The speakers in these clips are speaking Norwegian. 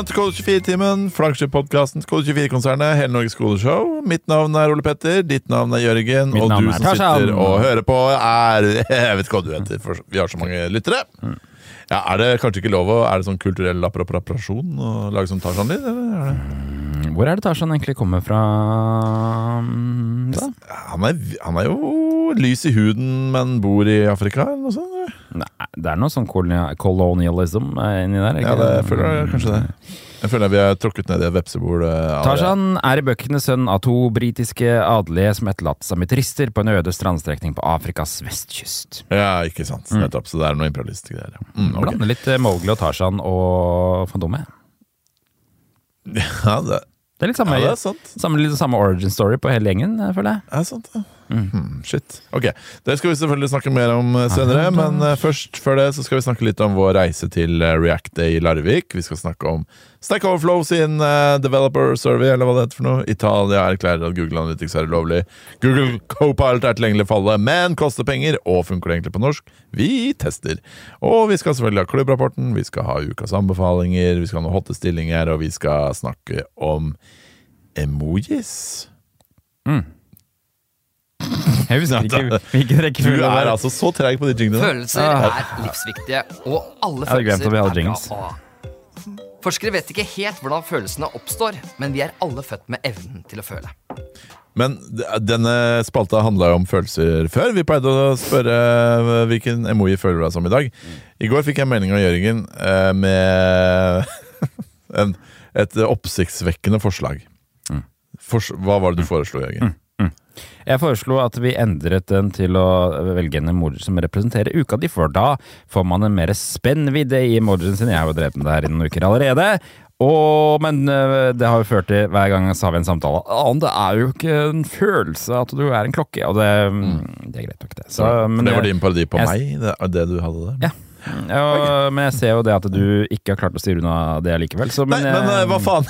Velkommen til Kode 24-timen, flagship-podkasten til Kode 24-konsernet, hele Norges kodeshow. Mitt navn er Ole Petter, ditt navn er Jørgen, Mitt og du som sitter og hører på, er Jeg vet ikke hva du heter, for vi har så mange lyttere. Ja, Er det kanskje ikke lov å Er det sånn kulturell appropriasjon å lage sånn Tarzan-lyd? eller er det- Hvor er det Tarzan egentlig kommer fra? mm? Han er, han er jo lys i huden, men bor i Afrika, eller noe sånt? Eller? Nei, det er noe sånn kolonia- colonialism eh, inni der. Ja, det føler jeg kanskje det. Jeg føler vi er tråkket ned i et vepsebol. eh. Tarzan er i bøkene sønn av to britiske adelige som etterlater seg med turister på en øde strandstrekning på Afrikas vestkyst. Ja, ikke sant. Nettopp. Så det er noe imperialistisk der, ja. Mm, okay. Blander litt eh, Mowgli og Tarzan og Fantomet. Ja, det, Det er litt samme, ja, det er samme, samme origin story på hele gjengen, føler jeg. Det er sant, ja. Hmm, shit. Ok, Det skal vi selvfølgelig snakke mer om eh, senere, men eh, først før det så skal vi snakke litt om vår reise til eh, React Day i Larvik. Vi skal snakke om Stack Overflow sin Developer Survey, eller hva det heter for noe. Italia erklærer at Google Analytics er ulovlig. Google Copilot er tilgjengelig for alle, men koster penger. Og funker det egentlig på norsk? Vi tester. Og vi skal selvfølgelig ha klubbrapporten, vi skal ha ukas anbefalinger, vi skal ha noen hotte stillinger, og vi skal snakke om emojis. Jeg husker ikke hvilken Du rekkefølge Du er altså så treg på de jinglene. Følelser Ah. er livsviktige, og alle følelser er bra å. Forskere vet ikke helt hvordan følelsene oppstår, men vi er alle født med evnen til å føle. Men denne spalta handla jo om følelser før. Vi pleide å spørre eh, hvilken emoji føler du deg som i dag. I går fikk jeg melding av Jørgen eh, med en, et oppsiktsvekkende forslag. Fors hva var det du foreslo, Jørgen? Jeg foreslo at vi endret den til å velge en emoji som representerer uka di, for da får man en mer spennvidde i emojien sin. Jeg har jo drevet med det her i noen uker allerede. Og, men øh, det har jo ført til hver gang så har vi en samtale det er jo ikke en følelse at du er en klokke. Og det, det er greit nok, det. Så, men det var din parodi på jeg- meg? Det, det du hadde der? Ja. Ja, Men jeg ser jo det at du ikke har klart å styre unna det likevel. Så, Nei, men, men eh, jeg- hva faen?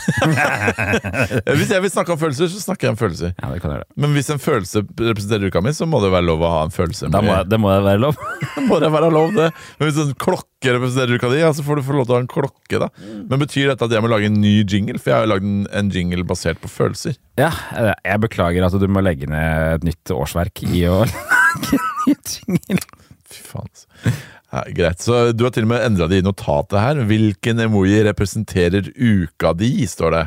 hvis jeg vil snakke om følelser, så snakker jeg om følelser. Ja, det kan jeg gjøre. Men hvis en følelse representerer uka mi, så må det være lov å ha en følelse. Da må, jeg- det må det være lov. må det være lov, det. Men hvis en klokke representerer uka di, ja, så får du få lov til å ha en klokke, da. Men betyr dette at jeg må lage en ny jingle? For jeg har jo lagd en, en jingle basert på følelser. Ja, eh, jeg beklager at du må legge ned et nytt årsverk i å lage en ny jingle. Fy faen, altså. Ja, greit. Så du har til og med endra det i notatet her. Hvilken emoji representerer uka di, står det.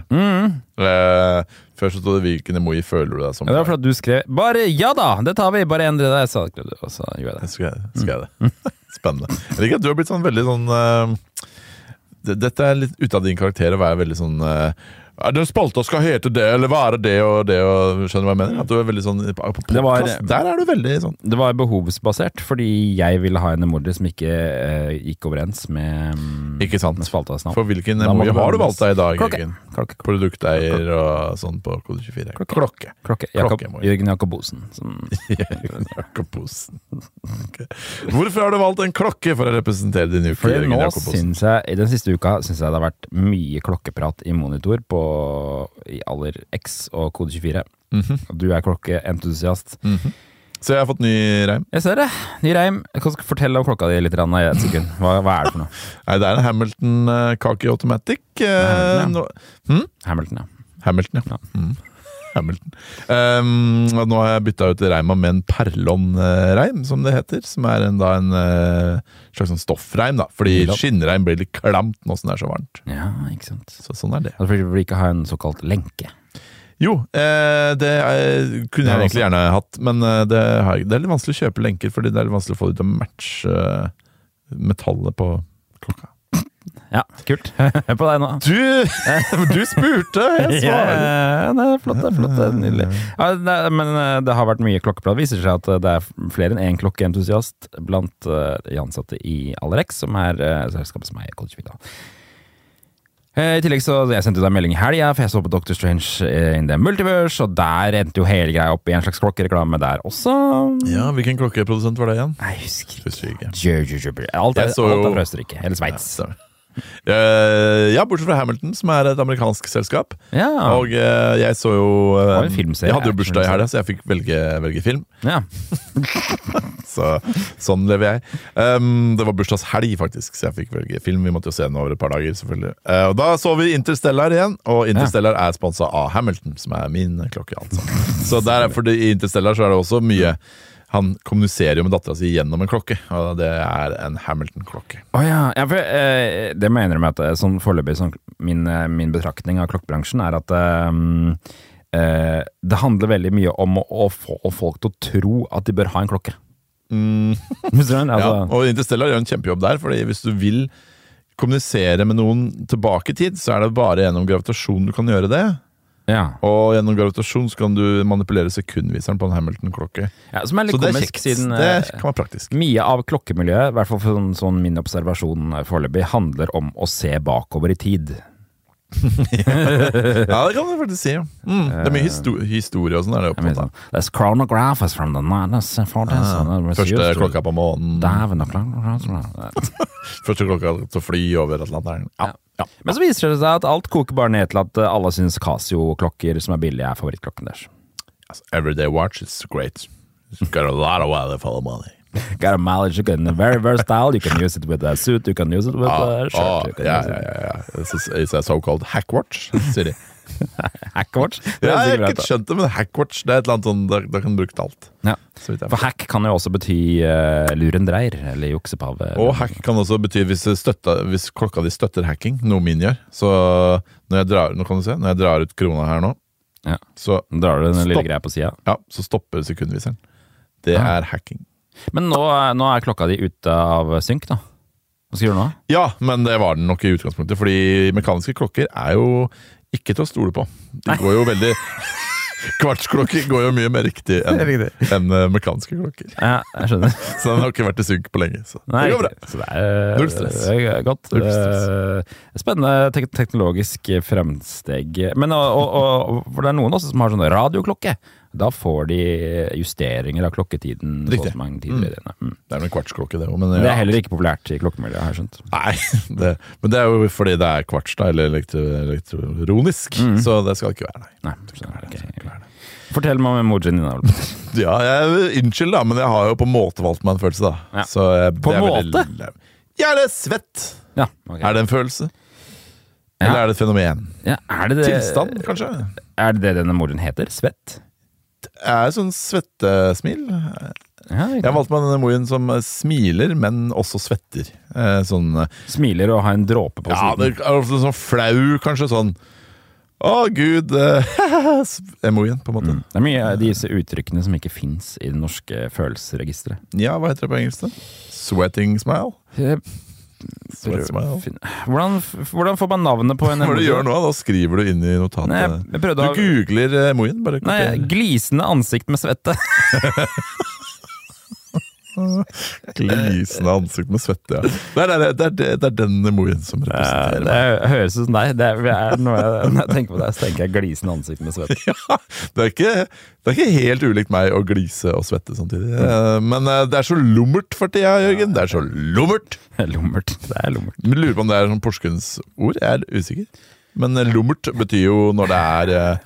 Eh, før så stod det 'hvilken emoji føler du deg som'. Det var fordi du skrev 'bare ja da, det tar vi', bare endre det, du, og så gjorde jeg det. Skal skal jeg det. Spennende. At du har blitt sånn veldig sånn uh, Dette er litt ute av din karakter å være veldig sånn ja, Den spalta skal hete det, eller være det og det, og skjønner du hva jeg mener? At du er veldig sånn På Det var- der er du veldig sånn Det var behovsbasert, fordi jeg ville ha en emoji som ikke uh, gikk overens med, mm, Ikke sant. med spaltas navn. For hvilken emoji har du valgt deg i dag. Jørgen? Produkteier og sånn på kode 24. Klokke. Klokke. Klokke. Jakob. Jørgen Jakobosen. Jørgen Som, Okay. Hvorfor har du valgt en klokke for å representere din uke? nå syns jeg, i den siste uka, syns jeg det har vært mye klokkeprat i monitor på i alder X og Kode 24. Og Du er klokkeentusiast. Så jeg har fått ny reim. Jeg ser det. Ny reim. Fortell kan om klokka di litt i et sekund. Hva, hva er det for noe? Nei, det er en Hamilton uh, Kaki Automatic. eh, Hamilton, ja. hm? Hamilton, ja. Hamilton, ja. Ja. Mm. Hamilton. Um, og nå har jeg bytta ut reima med en perlon-reim, som det heter. Som er en, da en uh, slags sånn stoffreim, da. Fordi skinnreim blir litt klamt nå som det er så varmt. Ja, ikke sant. Så sånn er det. Fordi du ikke har en såkalt lenke. Jo, eh, det er, kunne jeg egentlig gjerne hatt, men eh, det, har det er litt vanskelig å kjøpe lenker, fordi det er litt vanskelig å få det til å matche eh, metallet på. Ja, kult. Hør på deg nå. Du, du spurte! Jeg svarer. Ja, det er flott, det er flott, det er nydelig. Ja, det, men eh, det har vært mye klokkeprat. Det viser seg at eh, det er flere enn én klokkeentusiast blant eh, de ansatte i Alerex, som er selskapet som eier College. Eh, I tillegg så Jeg sendte deg en melding i helga, for jeg så på Doctor Strange in the Multiverse, og der endte jo hele greia opp i en slags klokkereklame der også. Ja, Hvilken klokkeprodusent var det igjen? Nei, jeg husker ikke. Alt er, alt er fra Østerrike. Eller Sveits. Ja, ja, bortsett fra Hamilton, som er et amerikansk selskap. Ja. Og eh, jeg så jo eh, Jeg hadde jo bursdag i helga, så jeg fikk velge, velge film. ja. Så sånn lever jeg. Um, det var bursdagshelg, faktisk, så jeg fikk velge film. Vi måtte jo se den over et par dager, selvfølgelig. Uh, og da så vi Interstellar igjen, og Interstellar er sponsa av Hamilton, som er min klokke. altså. Så der, er- for i Interstellar så er det også mye Han kommuniserer jo med dattera si gjennom en klokke, og det er en Hamilton-klokke. Oh, ja. ja for, eh, det må jeg innrømme at eh, sånn foreløpig sånn, min, eh, min betraktning av klokkebransjen er at eh, eh, det handler veldig mye om å, å få folk til å tro at de bør ha en klokke. Mm. altså. Ja, og Interstellar gjør en kjempejobb der, fordi hvis du vil kommunisere med noen tilbake i tid, så er det bare gjennom gravitasjon du kan gjøre det. Ja. Og gjennom gravitasjon så kan du manipulere sekundviseren på en Hamilton-klokke. ja, som er litt Så det komisk, kjekt. siden Det eh, kan være praktisk. mye av klokkemiljøet, i hvert fall for sånn, sånn min observasjon eh, foreløpig, handler om å se bakover i tid. Ja, det kan du faktisk si. Mm, det er mye histori historie og sånn. er det opptatt av. sånn, There's chronographers from the 1940s. and it Første klokka på månen. Første klokka til å fly over Atlanteren. Ja. Ja. Men så viser det seg at alt koker bare ned til at eh, alle syns Casio-klokker som er billige, er favorittklokken deres. Altså, everyday watch is great. You got a lot of weather for the money. Got a mileage, you can very versatile, you can use it with a suit, you can use it with a Ah, shirt. Oh, yeah, yeah, yeah, ja, ja. It's a, so-called hack watch. de. Hackwatch? Det Ja, jeg har ikke skjønt det, men hackwatch det er et eller annet sånn, da, da kan du bruke til alt. Ja. For hack kan jo også bety uh, lurendreier, eller juksepave. Og hack kan også bety hvis, støtta, hvis klokka di støtter hacking, noe min gjør. Så når jeg drar, nå kan du se, når jeg drar ut krona her nå, Ja. så, Drar du den lille greia på sida. ja, så stopper sekundviseren. Det ja. er hacking. Men nå, nå er klokka di ute av synk, da. Hva skal du gjøre nå? Ja, men det var den nok i utgangspunktet, fordi mekaniske klokker er jo ikke til å stole på. De går jo veldig Kvartsklokker går jo mye mer riktig enn enn, eh, mekaniske klokker. Ja, jeg skjønner. Så den har ikke vært i synk på lenge. Så Nei, det går bra. Så det er, Null stress. Godt. Null stress. Eh, Spennende tek teknologisk fremsteg. Men og, og, og, for det er noen også som har sånn radioklokke. Da får de justeringer av klokketiden. Riktig. Så mange tider. Mm. Det er vel en kvartsklokke, det òg, men Men det ja. er heller ikke populært i klokkemiljøet, har jeg skjønt. Nei, det, men det er jo fordi det er kvarts, da, eller elektro, elektronisk. Så det skal det ikke være, nei. Nei, ok. Fortell meg om emojien din. Ja, jeg, Unnskyld, da, men jeg har jo på en måte valgt meg en følelse, da. Ja. Så jeg, På det er måte? Ja, det er svett! Ja, okay. Er det en følelse? Ja. Eller er det et fenomen? ja, er det det, Tilstand, kanskje? Er det det denne emojien heter? Svett? Er sånn svettesmil. Ja, Jeg valgte meg denne emojen som smiler, men også svetter. Eh, Sånn Smiler og har en dråpe på Ja, det siden. er ofte sånn flau, kanskje. Sånn Å, gud eh, Emojien, på en måte. Mm. Det er mye av disse uttrykkene som ikke fins i det norske følelsesregisteret. Ja, hva heter det på engelsk? da? Sweating smile? Eh, Hvordan, hvordan får man navnet på en Hva er du gjør nå? Da skriver du inn i notatet. Nei, prøvde du googler eh, emojien. Bare Nei, glisende ansikt med svette. Glisende ansikt med svette, ja. Er, det, er, det, er, det er den emojien som representerer meg. Det høres ut som deg. Det når, jeg, tenker på det, så tenker jeg glisende ansikt med svette. Ja, det, er ikke, det er ikke helt ulikt meg å glise og svette samtidig. Eh, Men eh, det er så lummert for tida, Jørgen. Det er så lummert! Lummert. Det er lummert. Men Lurer på om det er sånn Porsgrunnsord. Jeg er usikker. Men eh, lummert betyr jo når det er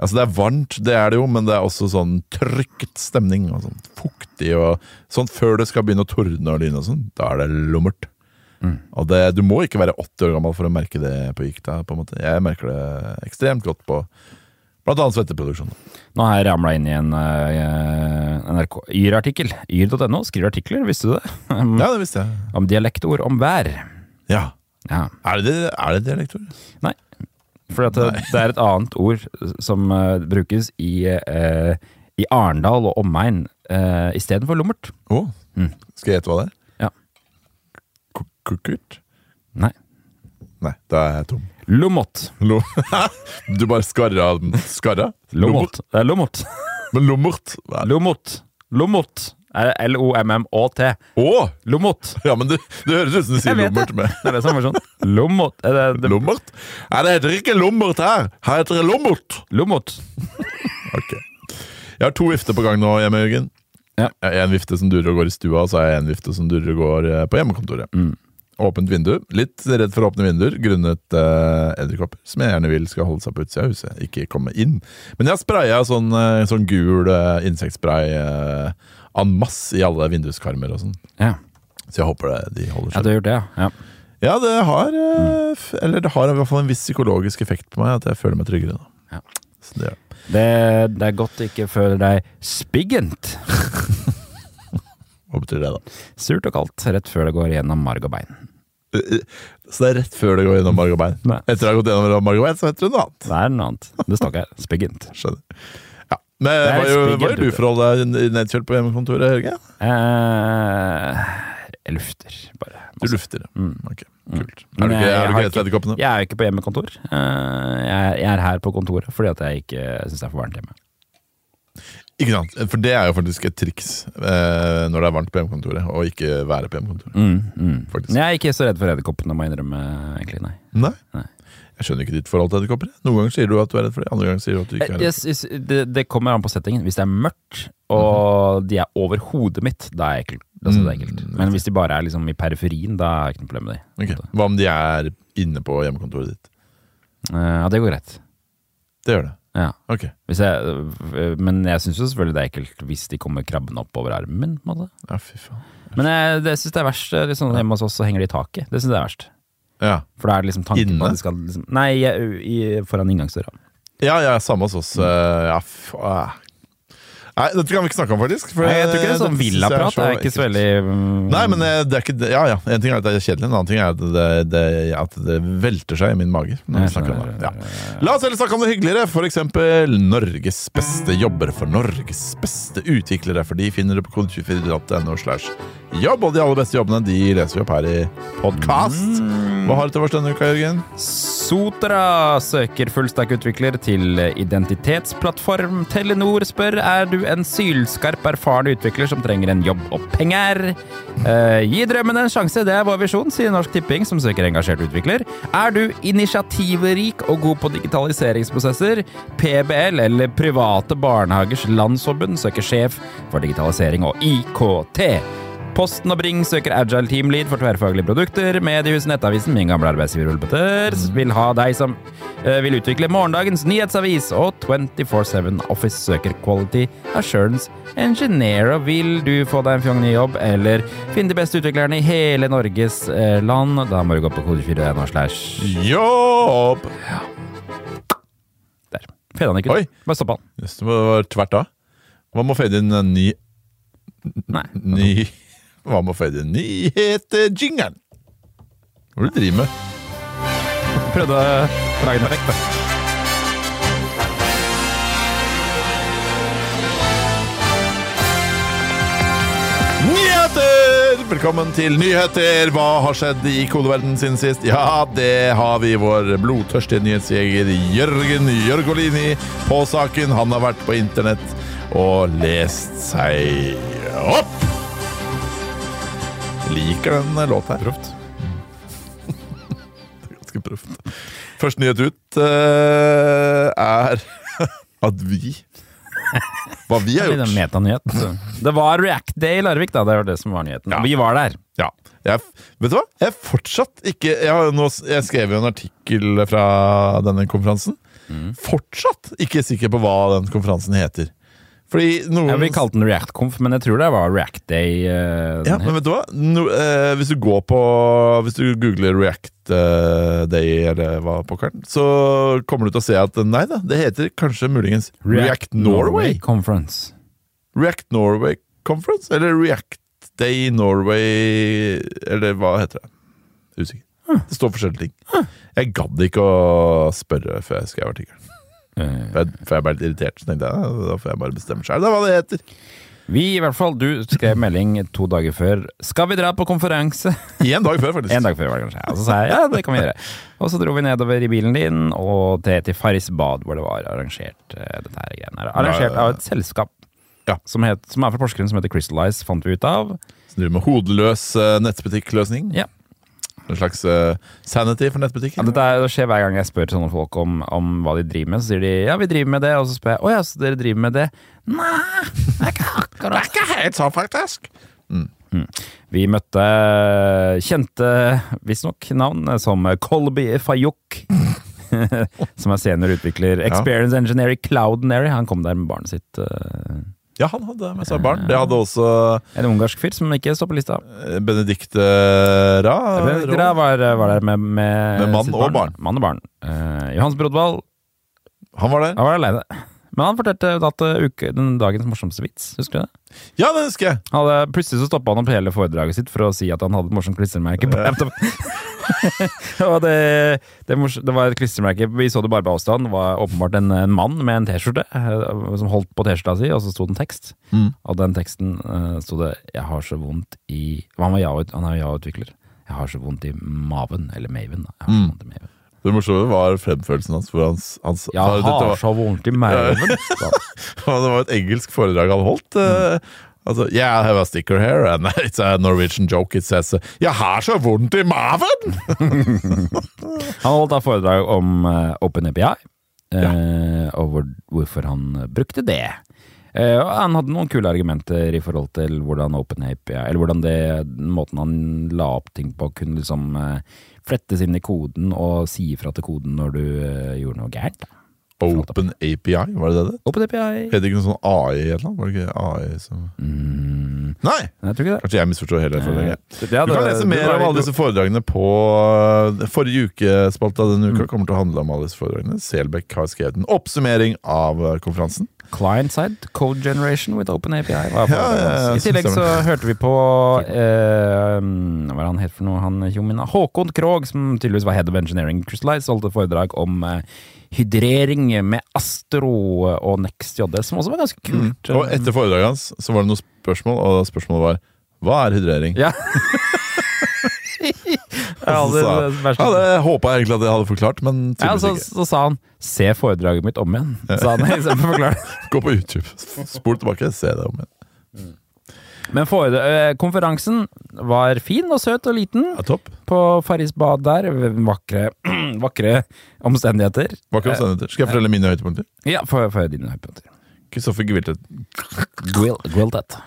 Altså det er varmt, det er det jo, men det er også sånn trykket stemning. og sånn Fuktig og sånn før det skal begynne å tordne og lyne og sånn. Da er det lummert. Og det, du må ikke være 80 år gammel for å merke det på gikta. på en måte. Jeg merker det ekstremt godt på blant annet svetteproduksjon. Nå har jeg ramla inn i en uh, NRK Yr-artikkel. Yr.no skriver artikler, visste du det? Ja, det visste jeg. om dialektord om vær. Ja. Ja. Er det, er det dialektord? Nei. For at det, det er et annet ord som uh, brukes i, uh, i Arendal og omegn uh, istedenfor lommert. Oh. Mm. skal jeg gjette hva det er? Ja. Ku- Kukkert? Nei. Nei, da er jeg tom. Lomot. Lo du bare skarra Skarra? Lomot. Det er lomot. Men lummert? Lomot. er L-O-M-M-Å-T. Å! Lommot. Ja, men det, det høres ut som du sier lommert med Det er det samme sånn. Lommot. Er det, det, Lommert? Nei, det heter ikke lommert her. Her heter det lommert. lommot. Ok. Jeg har to vifter på gang nå hjemme, Jørgen. Ja. Jeg har En vifte som durer og går i stua, og så har jeg en vifte som durer og går eh, på hjemmekontoret. Mm. Åpent vindu. Litt redd for åpne vinduer grunnet uh, edderkopper, som jeg gjerne vil skal holde seg på utsida av huset, ikke komme inn. Men jeg har spraya sånn, eh, sånn gul uh, insektspray uh, en masse i alle vinduskarmer og sånn. Ja. Så jeg håper det, de holder ja, seg. du har gjort det, ja. ja. Ja, det har uh, Eller det har i hvert fall en viss psykologisk effekt på meg, at jeg føler meg tryggere. nå. Ja. Så det. Det, det er godt du ikke føler deg spiggent. Hva betyr det, da? Surt og kaldt rett før det går gjennom marg og bein. Så det er rett før det går gjennom marg og bein? Etter å ha gått gjennom marg og bein, så vet du noe annet. Det er noe annet. Det snakker jeg her. Spiggent. Skjønner. Ja. Men Det er hva gjør du for å holde deg nedkjølt på hjemmekontoret, Helge? Eh, jeg lufter, bare. Du lufter det. Mm. Ok, kult. Mm. Er du ikke, jeg- jeg er du ikke edderkoppene? Jeg er jo ikke på hjemmekontor. Eh, jeg, jeg er her på kontoret fordi at jeg ikke syns det er for varmt hjemme. Ikke sant? For det er jo faktisk et triks eh, når det er varmt på hjemmekontoret, å ikke være på hjemmekontoret. Mm, mm. Jeg er ikke så redd for edderkoppene, må jeg innrømme. egentlig, nei. Nei. Nei. Jeg skjønner ikke ditt forhold til edderkopper. Noen ganger sier du at du er redd for det, andre ganger sier du at du ikke er redd. jeg, jeg, det, det kommer an på settingen. Hvis det er mørkt, og de er over hodet mitt, da er ekkelt. Da synes det er ekkelt. Mm, Men hvis de bare er liksom i periferien, da er det ikke noe problem med dem. Okay. Hva om de er inne på hjemmekontoret ditt? Eh, ja, det går greit. Det gjør det. Ja. Okay. Jeg, øh, men jeg syns jo selvfølgelig det er ekkelt hvis de kommer krabbende opp over armen min. måte. Ja, fy faen. Men jeg, det syns det er verst. eh, Liksom, hjemme hos oss så henger de i taket. Det syns jeg er verst. Ja. For da er det liksom tanken Inne? at de skal liksom, Nei, i, i, foran inngangsdøra. Ja, ja, samme hos oss. eh, Ja, ah. Nei, dette kan vi ikke snakke om, faktisk. for Nei, jeg tror ikke det er sånn dette synes villaprat. Det er ikke så veldig mm, Nei, men eh, det er ikke Ja, ja. En ting er at det er kjedelig, en annen ting er at det, det, at det velter seg i min mage. Når vi snakker om det. Ja. La oss heller snakke om det hyggeligere. Eksempel Norges beste jobber for Norges beste utviklere. For de finner du på kode24.no slash jobb. Og de aller beste jobbene de leser vi opp her i podkast. Mm. Hva har du til oss denne uka, Jørgen? Sotra søker fullstack-utvikler til identitetsplattform. Telenor spør er du en sylskarp, erfaren utvikler som trenger en jobb og penger. Eh, gi drømmen en sjanse, det er vår visjon, sier Norsk Tipping, som søker engasjert utvikler. Er du initiativrik og god på digitaliseringsprosesser? PBL eller Private Barnehagers Landsforbund søker sjef for digitalisering og IKT. Posten og Bring søker agile teamlead for tverrfaglige produkter. Mediehuset Nettavisen, min gamle arbeidsgiver Ole Petters, vil ha deg som eh, vil utvikle morgendagens nyhetsavis. Og 24-7 Office søker quality assurance engineer. Og vil du få deg en fjong ny jobb, eller finne de beste utviklerne i hele Norges eh, land, da må du gå på kode4.no slash Jobb! der. Feda han ikke Oi. ut. Bare stoppa han. Yes, det var tvert av. Hva må fade inn en ny Nei. Ny Hva må å inn nyhet-jingeren? Hva er det du driver med? Prøvde effekt, da. Nyheter! Velkommen til nyheter. Hva har skjedd i kodeverden siden sist? Ja, det har vi vår blodtørstige nyhetsjeger Jørgen Jørgolini på saken. Han har vært på internett og lest seg opp. Liker den låta her. Proft. Ganske proft. Første nyhet ut uh, er at vi Hva vi har Det gjort. metanyhet. Det var React Day i Larvik, da. Det var det som var nyheten. Ja. Vi var der. Ja. Jeg, vet du hva? Jeg fortsatt ikke Jeg, nå, jeg skrev jo en artikkel fra denne konferansen. Mm. Fortsatt ikke sikker på hva den konferansen heter. Noen Ja, vi kalte den React-conf, men jeg tror det var React Day. Uh, ja, men vet du hva? No, uh, hvis du går på Hvis du googler React eh, Day eller hva pokkeren, så kommer du til å se at nei da, det heter kanskje muligens React, Norway. Conference. React Norway Conference? Eller React Day Norway Eller hva heter det? Usikker. Det står forskjellige ting. Jeg gadd ikke å spørre før jeg skrev artikkelen. Eh, For jeg, for jeg ble litt irritert, så tenkte jeg da får jeg bare bestemme sjøl hva det heter. vi, i hvert fall, du skrev melding to dager før 'Skal vi dra på konferanse?' En dag før, faktisk. En dag før, kanskje. Og så sa jeg ja, det kan vi gjøre. Og så dro vi nedover i bilen din og til, til Farris bad, hvor det var arrangert eh, dette her greiene. Arrangert av et selskap Ja. som, het, som er fra Porsgrunn, som heter Crystallize, fant vi ut av. Så driver med hodeløs uh, nettbutikkløsning. Ja. En slags uh, sanity for nettbutikker. Ja, dette er, det skjer hver gang jeg spør sånne folk om, om hva de driver med. Så sier de ja, vi driver med det. Og så spør jeg å ja, så dere driver med det? Nei, det er ikke akkurat Det er ikke helt sånn, faktisk. Vi møtte kjente, visstnok, navn som Colby Fayuk. som er senior utvikler. Experience Engineer i Cloudinary. Han kom der med barnet sitt. eh, Ja, han hadde med seg barn. Det hadde også En ungarsk fyr som ikke står på lista. Benedikt Benedicte Ra. Benedikt Ra var, var der med, med, Med mann og barn. Mann og barn. Uh, Johans Brodvald Han var der. han var aleine. Men han fortalte at eh, uke, den dagens morsomste vits. Husker du det? Ja, det husker jeg! Han hadde, plutselig så stoppa han opp hele foredraget sitt for å si at han hadde et morsomt klistremerke på laptopen. og det, det, det var et klistremerke Vi så det bare på avstand. Det var åpenbart en, en mann med en T-skjorte eh, som holdt på T-skjorta si, og så sto det en tekst. Mm. Og den teksten uh, sto det 'Jeg har så vondt i Han, var ja, han er jo ja-utvikler. 'Jeg har så vondt i maven'. Eller Maven, da. Jeg har så Mm. vondt i maven. Det morsomme var fremførelsen hans. hvor hans, hans Jeg for dette har var, så vondt i maven. det var et engelsk foredrag han holdt. Mm. Altså, yeah, I have a sticker here, and it's a Norwegian joke. It says 'Jeg har så vondt i maven'! Han holdt da foredrag om uh, OpenAPI, eh, og hvor, hvorfor han brukte det. Eh, og han hadde noen kule argumenter i forhold til hvordan OpenAPI, eller hvordan det, måten han la opp ting på, kunne liksom uh, flettes inn i koden og si ifra til koden når du uh, gjorde noe gærent. Open API, var det det Open OpenAPI Het det ikke noe sånn AI eller noe? Var det ikke AI som mm, Nei! Jeg tror ikke det. Kanskje jeg misforstår hele foredraget. Du kan lese mer om alle disse foredragene på uh, forrige ukespalta denne Mm. uka. kommer til å handle om alle disse foredragene. Selbekk har skrevet en oppsummering av uh, konferansen. Client-side code generation with Open API. Ja, ja, I tillegg så hørte vi på eh, Hva er han het for noe? Han tjommien? Håkon Krogh, som tydeligvis var head of engineering Crystallize, holdt et foredrag om eh, hydrering med Astro og NextJS, som også var ganske kult. Mm. Og etter foredraget hans så var det noen spørsmål, og spørsmålet var hva er hydrering? Ja. Ja, så sa, det håpa egentlig at jeg hadde forklart, men ja, så, så sa han 'se foredraget mitt om igjen', sa han istedenfor å forklare. Gå på YouTube, spol tilbake, se det om igjen. Men foredra- eh, konferansen var fin og søt og liten. Ja, topp. på Farris bad der. Vakre, vakre omstendigheter. Vakre omstendigheter. Skal jeg fortelle mine høydepunkter? Ja, for, for dine høydepunkter. Kristoffer Gwiltet.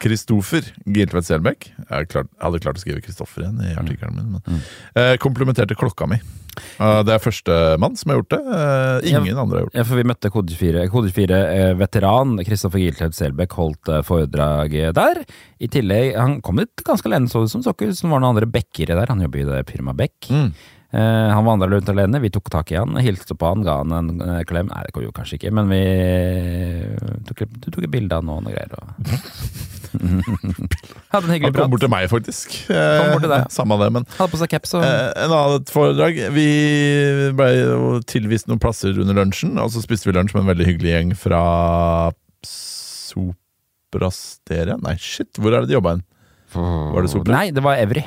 Kristoffer Giltvedt Selbekk. Jeg klart, jeg hadde klart å skrive Kristoffer igjen i artikkelen min. Men, eh, komplementerte klokka mi. Uh, det er førstemann som har gjort det. Uh, ingen andre har gjort det. Ja, for vi møtte Kode 24. Kode 24-veteran Kristoffer Giltvedt Selbekk holdt eh, foredrag der. I tillegg, Han kom litt ganske alene, så det som. Ut som var noen andre bekkere der. Han jobber i det firmaet Bekk. Mm. Eh, han vandra rundt alene. Vi tok tak i han, hilste på han, ga han en eh, klem. Nei, det kom jo kanskje ikke, men vi tok, Du tok et bilde av han og noe greier. Og Hadde en hyggelig prat. Han kom bort til meg, faktisk. Kom bort til deg. Eh, Samme det, men Hadde på seg caps og Eh, en annet foredrag. Vi ble jo tilvist noen plasser under lunsjen, og så spiste vi lunsj med en veldig hyggelig gjeng fra Soprasteria. Nei, shit, hvor er det de jobba hen? Var det Sopra? Nei, det var Evry.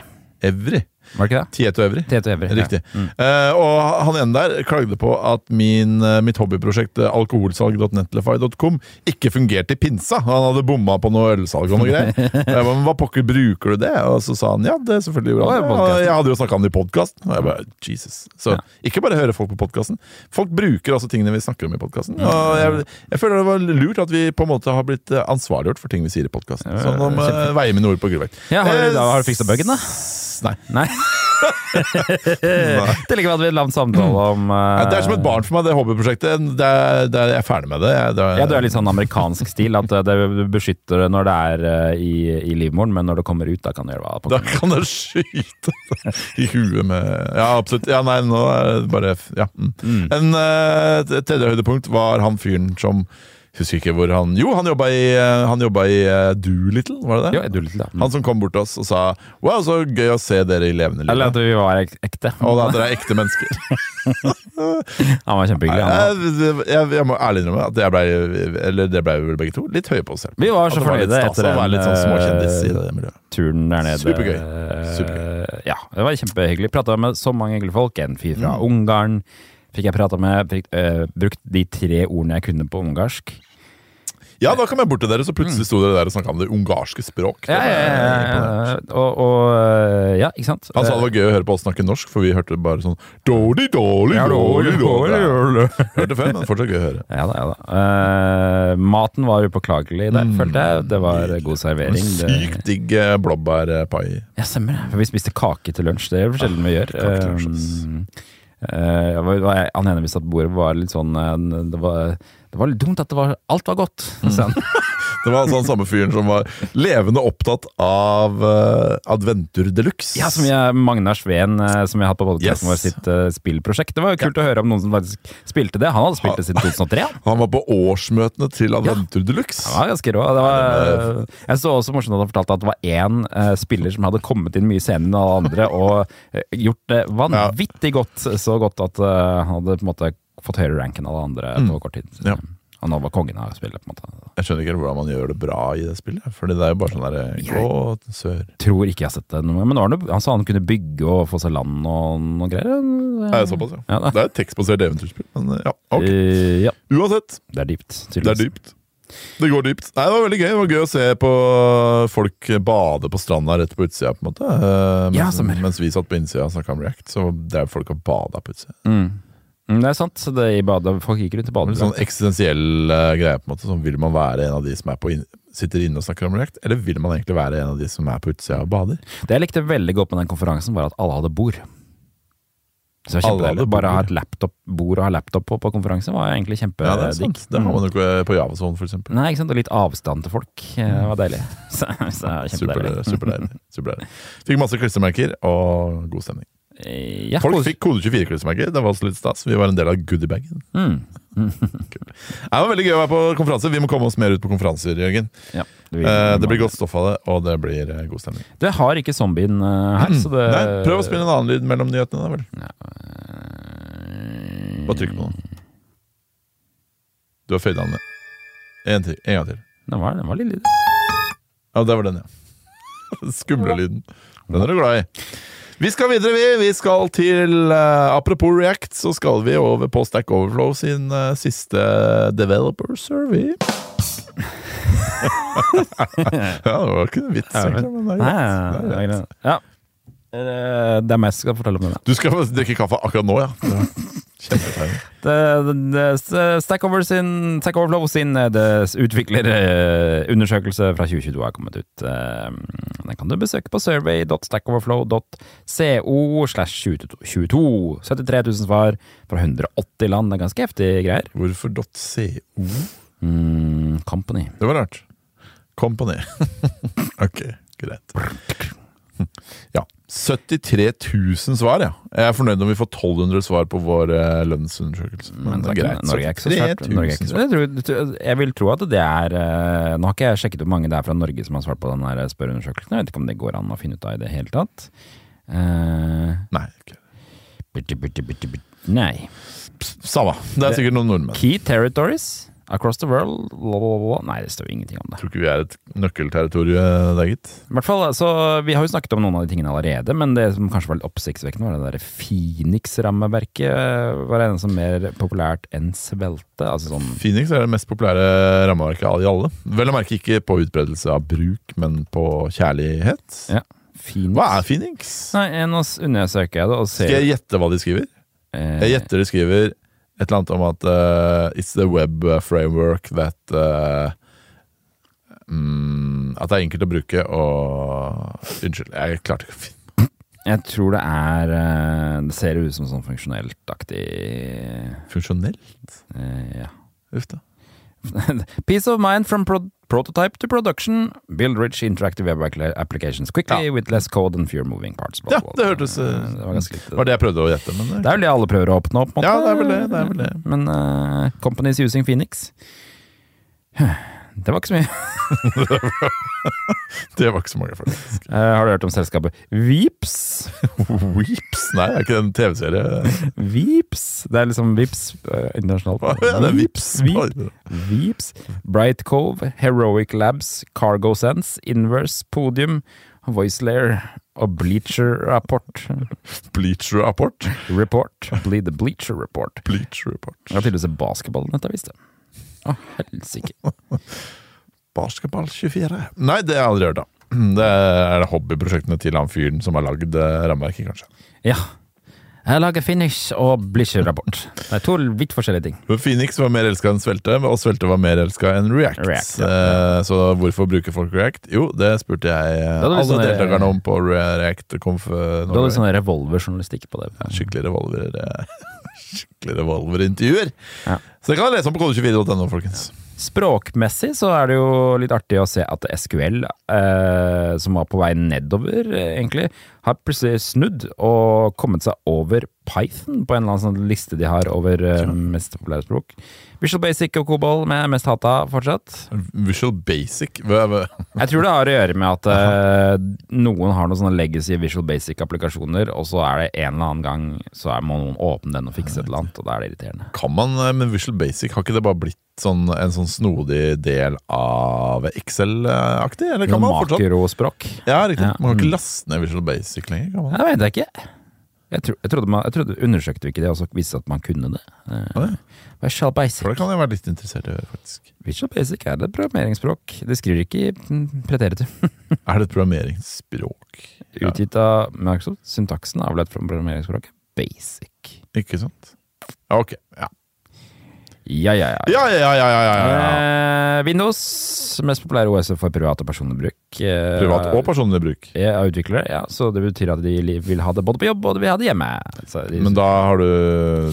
Evry. Var det ikke det? Tieto Evry. Tete Evry. Riktig. Ja. Mm. Uh, og han ene der klagde på at min, uh, mitt hobbyprosjekt eh, alkoholsalg.netlify.com ikke fungerte i pinsa. Han hadde bomma på noe ølsalg og noe greier. Jeg bare, men hva pokker bruker du det? Og så sa han ja, det selvfølgelig gjorde han. Og jeg hadde jo snakka om det i podkasten. Og jeg bare Jesus. Så Ja. ikke bare høre folk på podkasten. Folk bruker også tingene vi snakker om i podkasten. Og jeg, jeg føler det var lurt at vi på en måte har blitt ansvarliggjort for ting vi sier i podkasten. Sånn om uh, veier mine ord på grunnvekt. Ja, har, du, da, har du fiksa buggen, da? Nei. Nei. det ligger hadde en lang samtale om uh, ja, Det er som et barn for meg, det hobbyprosjektet. Det er, det er, jeg er ferdig med det. Jeg, det er, Ja, du er litt sånn amerikansk stil, at eh, det beskytter det når det er uh, i, i livmoren, men når det kommer ut, da kan du gjøre hva Da kan det skyte i huet med Ja, absolutt. Ja, nei, nå er det bare Ja. Mm. En uh, tredje høydepunkt var han fyren som Husker ikke hvor han Jo, han jobba i, eh, han jobba i eh, Doolittle, var det det? Jo, i litt, da. Mm. Han som kom bort til oss og sa Wow, så gøy å se dere i levende Eller at vi var ek ekte. Og at dere er ekte mennesker. Han var kjempehyggelig. Da. Jeg, jeg, jeg må ærlig innrømme at jeg ble, eller det ble vi vel begge to, litt høye på oss selv. Vi var så fornøyde etter den sånn eh, turen der nede. Supergøy. Supergøy. Ja, det var kjempehyggelig. Prata med så mange hyggelige folk. En fyr fra Mm. Ungarn fikk jeg prata med. Fikk, eh, brukt de tre ordene jeg kunne på ungarsk. Ja, da kom jeg bort til dere, så plutselig sto dere der og snakka om det ungarske språk. Ja, ja, ja, ja, ja. Og, og øh, ja, ikke sant? Han sa det var gøy å høre på oss snakke norsk, for vi hørte bare sånn dårlig, dårlig, dårlig, dårlig. Hørte før, men fortsatt gøy å høre. Ja da, ja da. Uh, maten var upåklagelig der, følte jeg. Det var god servering. Sykt digg eh, blåbærpai. ja, stemmer det. For vi spiste kake til lunsj. Det er jo sjelden vi gjør. kake til lunsj. Eh, eh, var- han ene vi satt bordet var litt sånn eh, Det var, det var litt dumt at det var, alt var godt. Mm. Det var altså den samme fyren som var levende opptatt av uh, Adventure Deluxe. Ja, som jeg, Magnar Sveen, uh, som jeg har hatt på Yes. vår, sitt uh, spillprosjekt. Det var jo kult å høre om noen som faktisk spilte det. Han hadde spilt det siden 2003. han. Han var på årsmøtene til Adventure Deluxe. Det var ganske rå. Det var, jeg så også morsomt at han fortalte at det var én eh, spiller som hadde kommet inn mye senere enn alle andre og eh, gjort det vanvittig godt. Så godt at eh, han hadde på en måte fått høyere rank enn alle andre på kort tid. Ja. Han var kongen av spillet. på en måte. Jeg skjønner ikke hvordan man gjør det bra i det spillet. Fordi det er jo bare sånn derre gå sør. Tror ikke jeg har sett det noe, men det, han sa han kunne bygge og få seg land og noe greier. Er det såpass, ja? Ja, det er et tekstbasert eventyrspill, men ja. ok. Uh, ja, Uansett, det er dypt. det er dypt. Det går dypt. Nei, Det var veldig gøy Det var gøy å se på folk bade på stranda rett på utsida. på en måte uh, mens, ja, mens vi satt på innsida og snakka om React, så drev folk og bada på utsida. Mm. Mm, Det er sant. så er i bade, folk gikk rundt i badet. sånn eksistensiell uh, greie. på en måte sånn, Vil man være en av de som på inn, sitter inne og snakker om React, eller vil man egentlig være en av de som er på utsida og bader? Det jeg likte veldig godt med den konferansen, var at alle hadde bord. Så Alle kjempedeilig. hadde Bare ha et laptop, bord og ha laptop på på konferansen var egentlig Ja, det er kjempedigg. sant. Det har man jo ikke på Javazone, for eksempel. Nei, ikke sant? Og litt avstand til folk. eh, Det var deilig. Så, så Superdeilig. superdeilig. Fikk masse klistremerker og god stemning. Eh, Ja, Folk fikk kode 24-klistremerker. Det var også litt stas. Vi var en del av goodiebagen. mm. Det var veldig gøy å være på konferanse. Vi må komme oss mer ut på konferanser, Jørgen. ja, det, Eh, det blir godt stoff av det, og det blir eh, god stemning. Det har ikke zombien uh, her, så det Nei, prøv å spille en annen lyd mellom nyhetene, da vel. Ja, Bare trykk på den. Du har føyd den ned. En, til, en gang til. Den var, den var litt lyd. Ja, det var den, ja. Skumle lyden. Den er du glad i. Vi skal videre, vi. Vi skal til uh, Apropos React, så skal vi over på Stack Overflow sin uh, siste developer survey. ja, det var ikke en vits, egentlig, men det er greit. Det er greit. Ja. Det er meg som skal fortelle om det. Du skal drikke kaffe akkurat nå, ja. Stack, Over sin, Stack Overflow sin eh, utviklerundersøkelse fra 2022 har kommet ut. Eh, Den kan du besøke på survey.stackoverflow.co slash 22. 73 000 svar fra 180 land. Det er ganske heftige greier. Hvorfor .co? Mm, company. Det var rart. Company. ok, greit. Ja. 73 000 svar, ja. Jeg er fornøyd om vi får 1200 svar på vår eh, lønnsundersøkelse. Men det er greit. Norge er ikke så svært. Jeg, tror, jeg vil tro at det er eh, Nå har ikke jeg sjekket hvor mange det er fra Norge som har svart på den her spørreundersøkelsen. Jeg vet ikke om det går an å finne ut av i det hele tatt. Uh, Nei, ikke. bitte, bitte, bitte, bitte. Nei. samme. Det er sikkert noen nordmenn. Key territories across the world blablabla. Nei, det står jo ingenting om det. Tror ikke vi er et nøkkelterritorium der, gitt. I hvert fall, så Vi har jo snakket om noen av de tingene allerede, men det som kanskje var litt oppsiktsvekkende, var det der Phoenix-rammeverket. Var det som mer populært enn Svelte? Altså sånn Phoenix er det mest populære rammeverket av de alle. Vel å merke ikke på utbredelse av bruk, men på kjærlighet. Ja. Phoenix. Hva er Phoenix? Nei, nå undersøker jeg det Skal jeg gjette hva de skriver? eh, Jeg gjetter de skriver et eller annet om at uh, It's the web framework that uh, mm, At det er enkelt å bruke og Unnskyld, jeg klarte ikke å finne Jeg tror det er eh, Det ser ut som sånn funksjonelt-aktig Funksjonelt? eh, Ja. Uff da. Peace of mind from pro prototype to production. Build rich interactive web applications quickly Ja. with less code and fewer moving parts. Blah, Ja, blah, det hørtes eh, Det var litt. Det var det jeg prøvde å gjette, men Det er vel det alle prøver å oppnå, på en måte. Ja, det er vel det, det er vel det. Men uh, companies using Phoenix Det var ikke så mye. det var ikke så mange, faktisk. Eh, har du hørt om selskapet Vips? Weeps? Nei, er ikke det en TV-serie? Vips. Det er liksom Vips eh, internasjonalt. Ja, det er Vips. Vips. Vips. Bright Cove, Heroic Labs, Cargo Sense, Inverse, Podium, Voicelayer og Bleacher Rapport. Bleacher Rapport. Report. Ble the Bleacher Report. Bleacher Report. Det er tydeligvis basketball, nettavis visste jeg. Å, helsike. Basketball24. Nei, det har jeg aldri hørt om. Det er det hobbyprosjektene til han fyren som har lagd eh, rammeverket, kanskje. Ja. Jeg lager Phoenix og Blitzer-rapport. Det er to vidt forskjellige ting. Phoenix var mer elska enn Svelte, og Svelte var mer elska enn React. React, ja. Eh, Så hvorfor bruker folk React? Jo, det spurte jeg det Da alle sånne- deltakerne om på React Conf eh, hadde sånn revolverjournalistikk på det. Skikkelig revolver eh, Skikkelig revolverintervjuer. Ja. Så det kan du lese om på kode24.no, folkens. Språkmessig så er det jo litt artig å se at SQL, eh, som var på vei nedover, eh, egentlig, har plutselig snudd og kommet seg over Python på en eller annen sånn liste de har over eh, mest populære språk. Visual Basic og Cobol med mest hata fortsatt. Visual Basic? Jeg tror det har å gjøre med at uh, noen har noen sånne legacy Visual Basic-applikasjoner, og så er det en eller annen gang så må noen åpne den og fikse et eller annet, og da er det irriterende. Kan man, med men Visual Basic, har ikke det bare blitt sånn, en sånn snodig del av Excel-aktig? Eller kan man fortsatt Makrospråk. Ja, riktig. Ja, Man kan mm. ikke laste ned Visual Basic lenger. kan man? Jeg vet ikke. Jeg, tro, jeg, trodde man, jeg trodde undersøkte vi ikke det, og så viste at man kunne det. Eh, Ja, det. Visual Basic. For det kan jeg være litt interessert i faktisk. Visual Basic er et programmeringsspråk. Det skriver ikke i mm, preteritum. Er det et programmeringsspråk? Ja, Utgitt av Microsoft. Syntaksen avledt fra programmeringsspråket basic. ikke sant? Ja, ok. Ja, Ja, ja, ja. ja, ja, ja, ja, ja, ja. Eh, Windows, mest populære OS for privat og personlig bruk. Eh, Privat og personlig bruk. er utviklere, ja, så det betyr at de vil ha det både på jobb og de vil ha det hjemme. De, Men da har du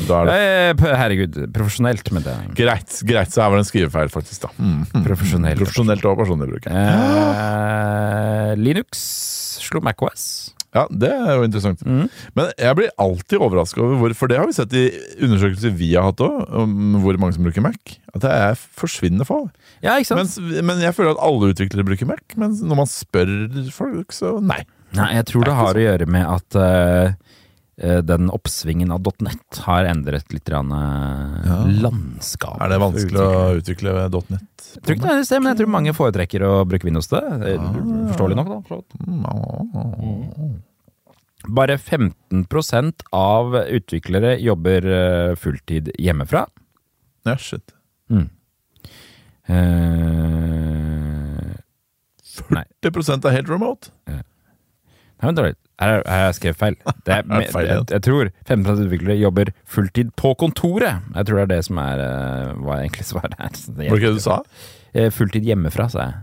Da det Eh, Herregud, profesjonelt med det. greit. Greit, så er vel en skrivefeil, faktisk, da. Mm. mm. Profesjonelt. Profesjonelt og personlig bruk. Eh, Linux slo MacOS. Ja, det er jo interessant. Mm. Men jeg blir alltid overraska over hvor For det har vi sett i undersøkelser vi har hatt òg, om hvor mange som bruker Mac. At det er forsvinnende få. Ja, ikke sant? Mens, men jeg føler at alle utviklere bruker Mac. Men når man spør folk, så nei. Nei, jeg tror det har å gjøre med at eh, den oppsvingen av .net har endret litt eh, Ja. landskap. Er det vanskelig å utvikle .net? Jeg tror ikke det er det, men jeg tror mange foretrekker å bruke Windows til det. Eh, Forståelig nok, da. vidt. Mm, Bare 15% av utviklere jobber eh, fulltid hjemmefra. Ja, shit. Mm. Eh, Nei. 40 er helt remote. Nei, litt. Her har jeg skrevet feil. Det er, jeg, jeg, jeg tror 15 utviklere jobber fulltid på kontoret. Jeg tror det er det som er hva hva egentlig svaret er. Det Var det du sa? Eh, Fulltid hjemmefra, sa jeg.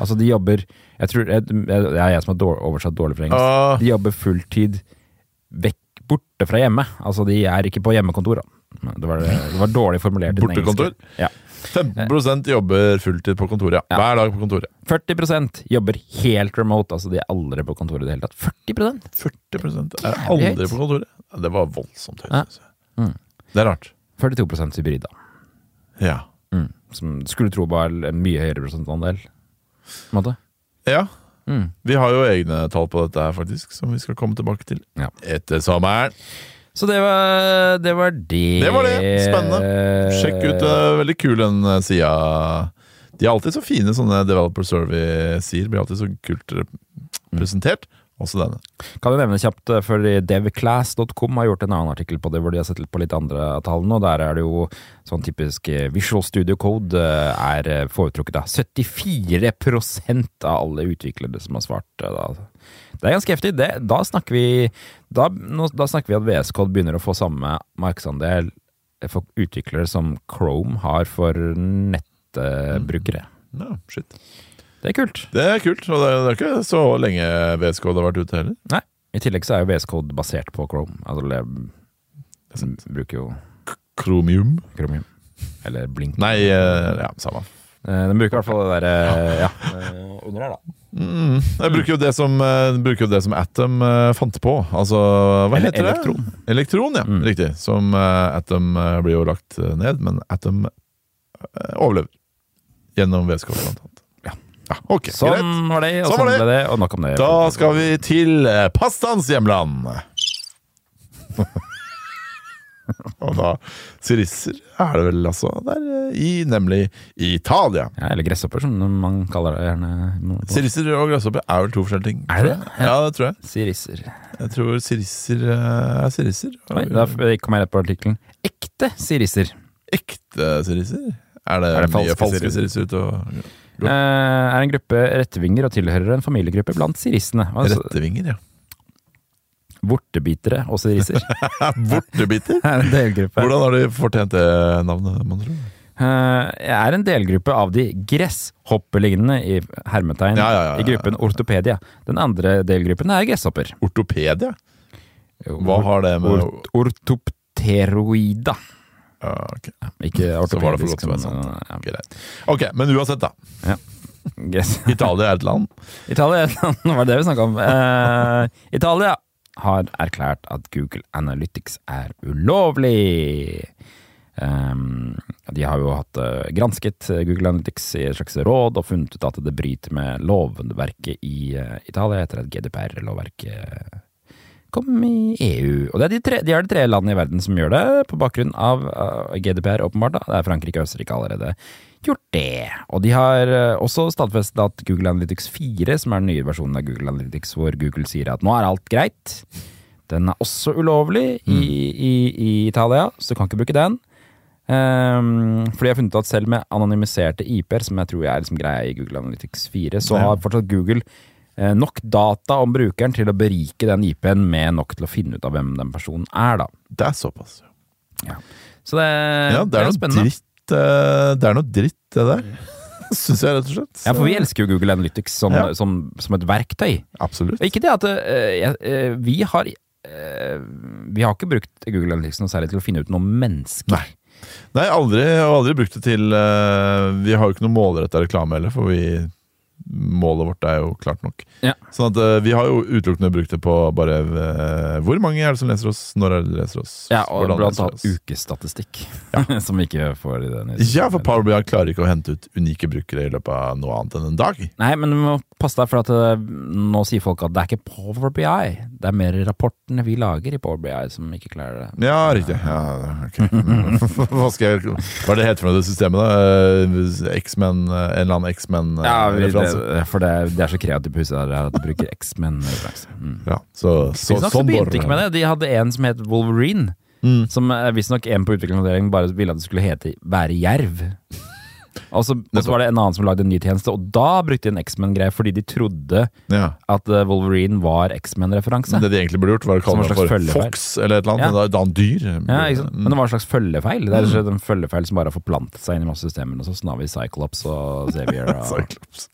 Altså, de jobber Jeg tror jeg, Det er jeg som har dårlig, oversatt dårlig fra engelsk. Uh. De jobber fulltid vekk borte fra hjemme. Altså, de er ikke på hjemmekontor, da. Det var, det var dårlig formulert. Bortekontor? Ja. 15% jobber fulltid på kontoret. Ja. Hver dag på kontoret. 40% jobber helt remote. Altså, de er aldri på kontoret i det hele tatt. 40% 40 er aldri på kontoret. Det var voldsomt høyt. Ja. Mm. Det er rart. 42% hybrid, da. Ja. Mm. Som skulle tro var en mye høyere prosentandel. Ja. Mm. Vi har jo egne tall på dette her, faktisk, som vi skal komme tilbake til Ja. etter sommeren. Så det var det. Var det. Det var det. Spennende. Sjekk ut, uh, veldig kul den uh, sida. De er alltid så fine, sånne Developer Survey-sider. Blir alltid så kult rep- presentert. Også denne. Kan jeg nevne kjapt, eh, for devclass.com har gjort en annen artikkel på det, hvor de har sett litt på litt andre av tallene, og der er det jo sånn typisk eh, Visual Studio Code eh, er foretrukket da. 74% av alle utviklere som har svart. Da. Det er ganske heftig. Det, da, snakker vi, da, da snakker vi at VS Code begynner å få samme markedsandel for utviklere som Chrome har for nettbrukere. Ja, shit. Det er kult. Det er kult, og det, er ikke så lenge VS Code har vært ute heller. Nei. I tillegg så er jo VS Code basert på Chrome. Altså, det, bruker jo Chromium. Chromium. Eller Blink. Nei, eh, ja, samme. Eh, Den bruker i hvert fall det derre Ja. eh, under her, da. Mm, jeg bruker jo det som, bruker jo det som Atom fant på. Altså, hva Ele- heter det? elektron. Elektron, ja. Mm. Riktig. Som Atom blir jo lagt ned, men Atom overlever. Gjennom VSK, blant annet. Ja. ja sånn greit. Var det, og Sånn sånn var det. ble det, og nok om det. Da skal vi til eh, pastaens hjemland. Og da Sirisser er det vel altså der eh, i, nemlig i Italia. Ja, eller gresshopper, som man kaller det gjerne. Sirisser og gresshopper er vel to forskjellige ting. Er det? Ja, det tror jeg. Sirisser. Jeg tror sirisser eh, er sirisser. Oi, da kom jeg rett på artikkelen. Ekte sirisser. Ekte sirisser? Er det, Er det falske falske sirisser? ute og er en gruppe rettevinger og tilhører en familiegruppe blant sirissene. Altså, Rettevinger, ja. vortebitere og sirisser. Vortebiter? er en delgruppe. Hvordan har de fortjent det navnet, mon tro? Jeg er en delgruppe av de gresshoppelignende i hermetegn ja, ja, ja. i gruppen ortopedia. Den andre delgruppen er gresshopper. Ortopedia? Hva har det med Ort Ortopteroida. Ja, ok. Ikke det ortopedisk. ja, Greit. Ok, men uansett, da. gress. Italia er et land. Italia var det vi snakka om. Eh, Italia har erklært at Google Analytics er ulovlig. Um, de har jo hatt uh, gransket Google Analytics i et slags råd og funnet ut at det bryter med lovverket i uh, Italia etter at GDPR-lovverket kom i EU. Og det er de, tre, de er de tre landene i verden som gjør det, på bakgrunn av GDPR, åpenbart. da. Det er Frankrike og Østerrike allerede gjort det. Og de har eh, også stadfestet at Google Analytics 4, som er den nye versjonen av Google Analytics, hvor Google sier at nå er alt greit, den er også ulovlig i, i, i Italia, så du kan ikke bruke den. Um, for de har funnet ut at selv med anonymiserte IP-er, som jeg tror er liksom greia i Google Analytics 4, så har fortsatt Google nok data om brukeren til å berike den IP-en med nok til å finne ut av hvem den personen er, da. Det er såpass. Så det, Ja, det er noe spennende. dritt, eh, det er noe dritt, det der. Syns jeg, rett og slett. Ja, for vi elsker jo Google Analytics som, Ja. som, som et verktøy. Absolutt. Ikke det at uh, eh, vi har uh, Vi har ikke brukt Google Analytics noe særlig til å finne ut noe om mennesker. Nei. Nei, aldri, og aldri brukt det til uh, Vi har jo ikke noe målretta reklame heller, for vi målet vårt er jo klart nok. Ja. Sånn at uh, vi har jo utelukkende brukt det på bare uh, Hvor mange er det som leser oss? Når er det de leser oss? Ja, og blant annet ukestatistikk, ukestatistikk, som vi ikke får i den. Ja, for Power BI klarer ikke å hente ut unike brukere i løpet av noe annet enn en dag. Nei, men du må passe deg, for at uh, nå sier folk at det er ikke Power BI. Det er mer rapportene vi lager i Power BI som ikke klarer det. Ja, riktig. Ja, ok. Hva skal jeg Hva er det heter for noe, det systemet, da? X-Men En eller annen Ja, X-Men-referanse? Det, for det, det er så kreativt på huset der at de bruker X-Men-referanse. Mm. Ja, så, så, Visstnok så sånn begynte går ikke med det. De hadde en som het Wolverine. Mm. Som eh, visstnok en på utviklingsavdelingen bare ville at det skulle hete være jerv. Og så og så var det en annen som lagde en ny tjeneste, og da brukte de en X-Men-greie fordi de trodde Ja. at eh, Wolverine var X-Men-referanse. Men det de egentlig burde gjort, var å kalle Som en det slags for følgefeil. Fox eller et eller annet. Ja. men er et annet dyr. Ja, ikke sant? Mm. Men det var en slags følgefeil. Det er rett og slett en følgefeil som bare har forplantet seg inn i masse systemer. Og så har vi Cyclops og Xavier. Og, Cyclops.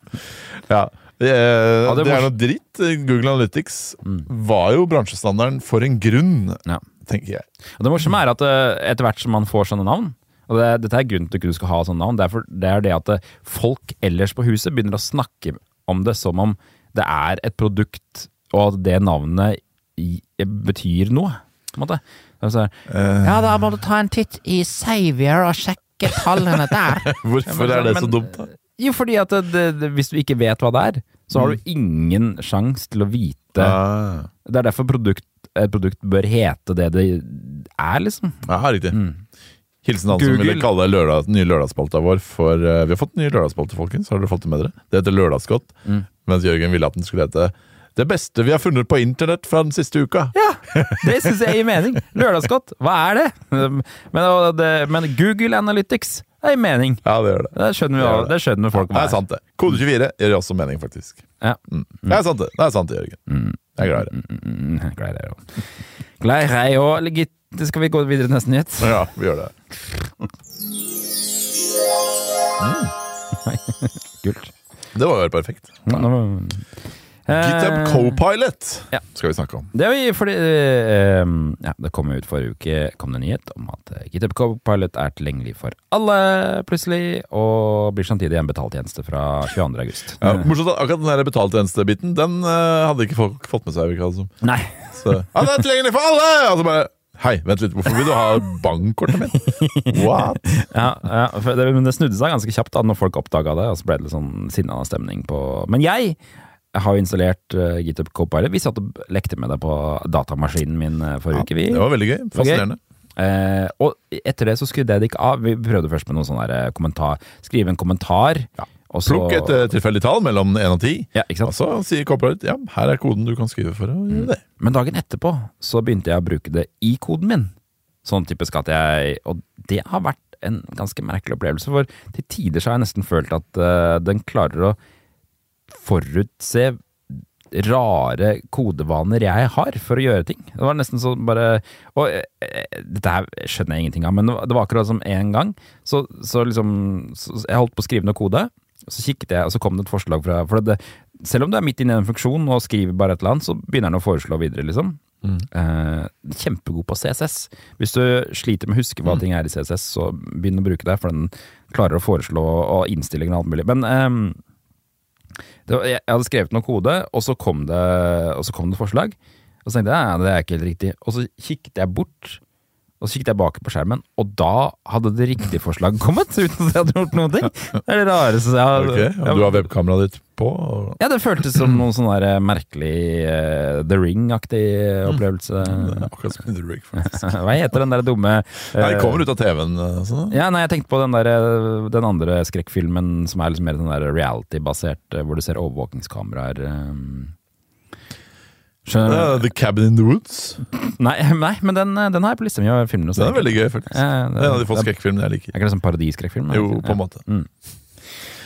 Ja. Det er, Ja, det er noe dritt. Google Analytics Mm. var jo bransjestandarden for en grunn, Ja. tenker jeg. Og det morsomme er at eh, etter hvert som man får sånne navn og det, Dette er grunnen til at du skal ha sånne navn. Det er, for, det er det at eh, folk ellers på huset begynner å snakke om det som om det er et produkt, og at det navnet i, betyr noe. På en måte. Altså, ja, da må du ta en titt i Savior og sjekke tallene der. Hvorfor er det så dumt, da? Jo, fordi at det, det, hvis du ikke vet hva det er, så har du ingen sjanse til å vite Uh. Det er derfor produkt, et produkt bør hete det det er, liksom. Ja, riktig. Mm. Hilsen han som ville kalle lørdag, nye lørdagsspalta vår for uh, Vi har fått ny lørdagsspalte, folkens. Har dere fått det med dere? Det heter Lørdagsgodt. Mm. Mens Jørgen ville at den skulle hete Det beste vi har funnet på internett fra den siste uka. Ja, det syns jeg gir mening. Lørdagsgodt, hva er det? Men, men Google Analytics, det gir mening. Ja, det gjør det. Det skjønner, vi, Det det. det skjønner folk Det er sant, det. Kode 24 gjør også mening, faktisk. Ja. Mm. Det er sant, det. Det er sant, det, Jørgen. Mm. Jeg er glad i det. Mm, mm, mm, Glad i det òg. Glad i deg òg, gitt. Skal vi gå videre til neste nyhet? Ja, vi gjør det. Kult. Det var jo perfekt. Nå- nå- GitHub Eh, Copilot ja. skal vi snakke om. Det fordi eh, ja, Det kom ut forrige uke kom det nyhet om at eh, GitHub Copilot er tilgjengelig for alle, plutselig, og blir samtidig en betaltjeneste fra 22. august. Ja, morsomt at Akkurat den betaltjenestebiten Den eh, hadde ikke folk fått med seg. det. Nei. Så, ja, det er tilgjengelig for alle! Altså så bare Hei, vent litt, hvorfor vil du ha bankkortet mitt? What? Ja, ja det, men det snudde seg ganske kjapt da når folk oppdaga det, og så ble det litt sånn sinna stemning på Men jeg har jo installert uh, GitHub Copilot. Vi satt og lekte med det på datamaskinen min eh, forrige uke, vi. Det var veldig gøy. Fascinerende. Uh, og etter det så skrudde jeg det ikke av. Vi prøvde først med noen sånn kommentar Skrive en kommentar. Ja. Og så, Plukk et uh, tilfeldig tall mellom 1 og 10. ja, ikke Og så sier Copilot ja, her er koden du kan skrive for å gjøre det. Men dagen etterpå så begynte jeg å bruke det i koden min. Sånn typisk at jeg Og det har vært en ganske merkelig opplevelse. For til tider så har jeg nesten følt at uh, den klarer å forutse rare kodevaner jeg har for å gjøre ting. Det var nesten sånn bare Og eh, dette her skjønner jeg ingenting av, men det var akkurat som en gang. Så, så liksom så Jeg holdt på å skrive noe kode. Så kikket jeg, og så kom det et forslag fra For det, selv om du er midt inne i en funksjon og skriver bare et eller annet, så begynner den å foreslå videre, liksom. Eh, kjempegod på CSS. Hvis du sliter med å huske hva ting er i CSS, så begynn å bruke det, for den klarer å foreslå og innstillinger og alt mulig. Men eh, var, jeg jeg hadde skrevet noe kode, og så kom det, og så kom det forslag. Og så tenkte jeg ja, det er ikke helt riktig. Og så kikket jeg bort, og så kikket jeg bak på skjermen, og da hadde det riktige forslaget kommet! Uten at jeg hadde gjort noen ting. Det er det rareste jeg har Ok, og du har webkameraet ditt på? Og... Ja, det føltes som noen sånn der merkelig uh, The Ring-aktig opplevelse. Er Akkurat som The Ring, faktisk. Hva heter den der dumme uh, Ja, det kommer ut av TV-en. eh, Sånn. Ja, nei, jeg tenkte på den, der, eh, den andre skrekkfilmen som er liksom mer sånn reality-basert, eh, hvor du ser overvåkingskameraer. eh. Ja, The Cabin in the Woods. Nei, nei, men den, eh, den har jeg på lista mi Den er veldig gøy, faktisk. Ja, Det er en av de få det- skrekkfilmene jeg Er ikke det sånn parodiskrekkfilm? er Jo, på en Ja. måte.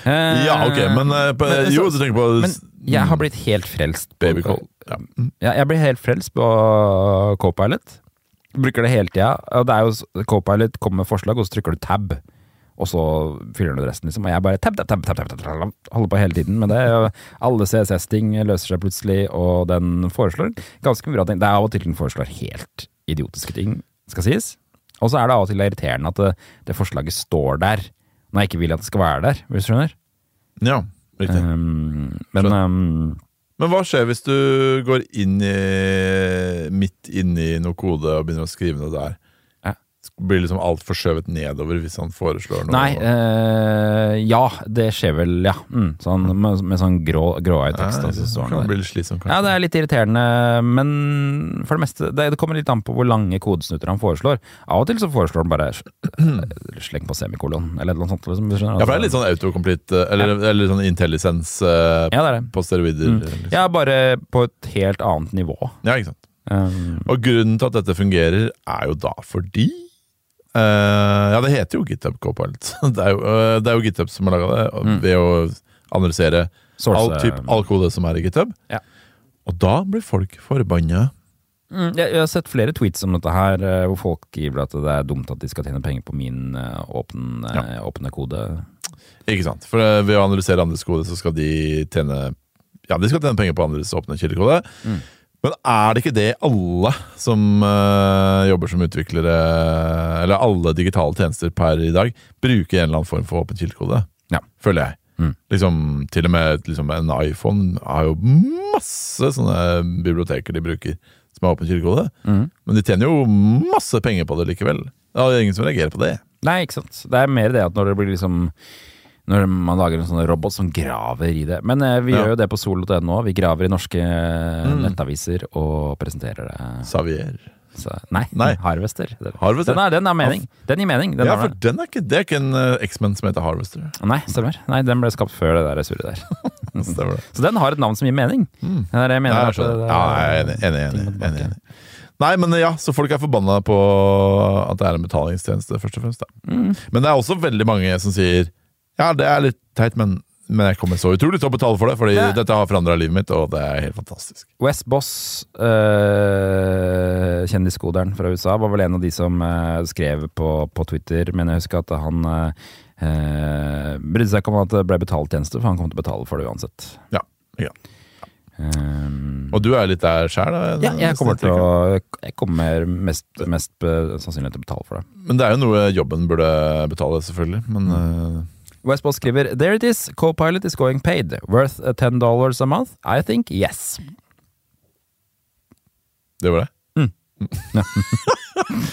Uh, Ja, ok, men, uh, på, men- Jo, du tenker på Men jeg har blitt helt frelst på Babycall. Ja. Ja, jeg blir helt frelst på Copilot. Bruker det hele tida. Og det er jo s- Copilot kommer med forslag, og så trykker du tab. Og så fyller du resten, liksom. Og jeg bare tab, tab, tab, tab, tab, tab, holder på hele tiden med det. Alle CSS-ting løser seg plutselig, og den foreslår ganske mye bra ting. Det er av og til den foreslår helt idiotiske ting, skal sies. Og så er det av og til irriterende at det, det forslaget står der, når jeg ikke vil at det skal være der, hvis du skjønner. ja, riktig. Um, men um, Men hva skjer hvis du går inn i midt inni noe kode og begynner å skrive noe der? Ja. Blir liksom alt forskjøvet nedover hvis han foreslår noe? Nei, eh, ja, det skjer vel, ja. Mm, sånn, med, med sånn grå, gråøyd tekst. Altså, det kan det bli slitsomt, Ja, det er litt irriterende, men for det meste Det, det kommer litt an på hvor lange kodesnutter han foreslår. Av og til så foreslår han bare eh, sleng på semikolon, eller noe sånt. Liksom, skjønner, altså. Ja, for det er litt sånn autocomplete, eller, eller, eller sånn intellisens eh, Ja, det det. på steroider. Mm. Liksom. Ja, bare på et helt annet nivå. Ja, ikke sant. Um, Og grunnen til at dette fungerer, er jo da fordi eh, Ja, det heter jo GitHub Copilot. Det er jo, uh, det er jo GitHub som har laga det, Mm. ved å analysere source- all, typ, all kode som er i GitHub. Ja. Og da blir folk forbanna. Mm, jeg, jeg har sett flere tweets om dette her, eh, hvor folk skriver at det er dumt at de skal tjene penger på min eh, åpen, eh, åpne kode. Ikke sant? For uh, ved å analysere andres kode, så skal de tjene Ja, de skal tjene penger på andres åpne kildekode. Mm. Men er det ikke det alle som uh, jobber som utviklere, eller alle digitale tjenester per i dag, bruker en eller annen form for åpen kildekode? Ja. Føler jeg. Mm. Liksom, til og med liksom, en iPhone har jo masse sånne biblioteker de bruker som er åpen kildekode. Mm. Men de tjener jo masse penger på det likevel. Det er ingen som reagerer på det. Nei, ikke sant. Det er mer det at når det blir liksom Når man lager en sånn robot som graver i det. Men eh, vi Ja. gjør jo det på solo.no. Vi graver i norske eh, Mm. nettaviser og presenterer det. Savier. Så, nei, Nei. Harvester. Harvester. Den, er, den er, mening. Den gir mening. Den ja, for den er ikke, det er ikke en uh, X-Men som heter Harvester. Nei, stemmer. Nei, den ble skapt før det der surret der. Så den har et navn som gir mening. Mm. Det jeg mener. nei, jeg at Ja, jeg er enig. enig, enig, enig, enig. Nei, men ja, så folk er forbanna på at det er en betalingstjeneste, først og fremst. Mm. Men det er også veldig mange som sier ja, det er litt teit, men, men jeg kommer så utrolig til å betale for det, fordi Ja. dette har forandra livet mitt, og det er helt fantastisk. Wes Boss, øh, kjendiskoderen fra USA, var vel en av de som øh, skrev på, på Twitter, men jeg husker at han øh, øh, brydde seg ikke om at det ble betalt tjeneste, for han kom til å betale for det uansett. Ja, ja. Um, Og du er litt der sjæl? ja, jeg kommer til å Jeg kommer mest, mest sannsynlig til å betale for det. Men det er jo noe jobben burde betale, selvfølgelig. Men Mm. eh, Wes skriver There it is, Copilot is going paid. Worth ten $10 a month? I think yes. det var det. Mm.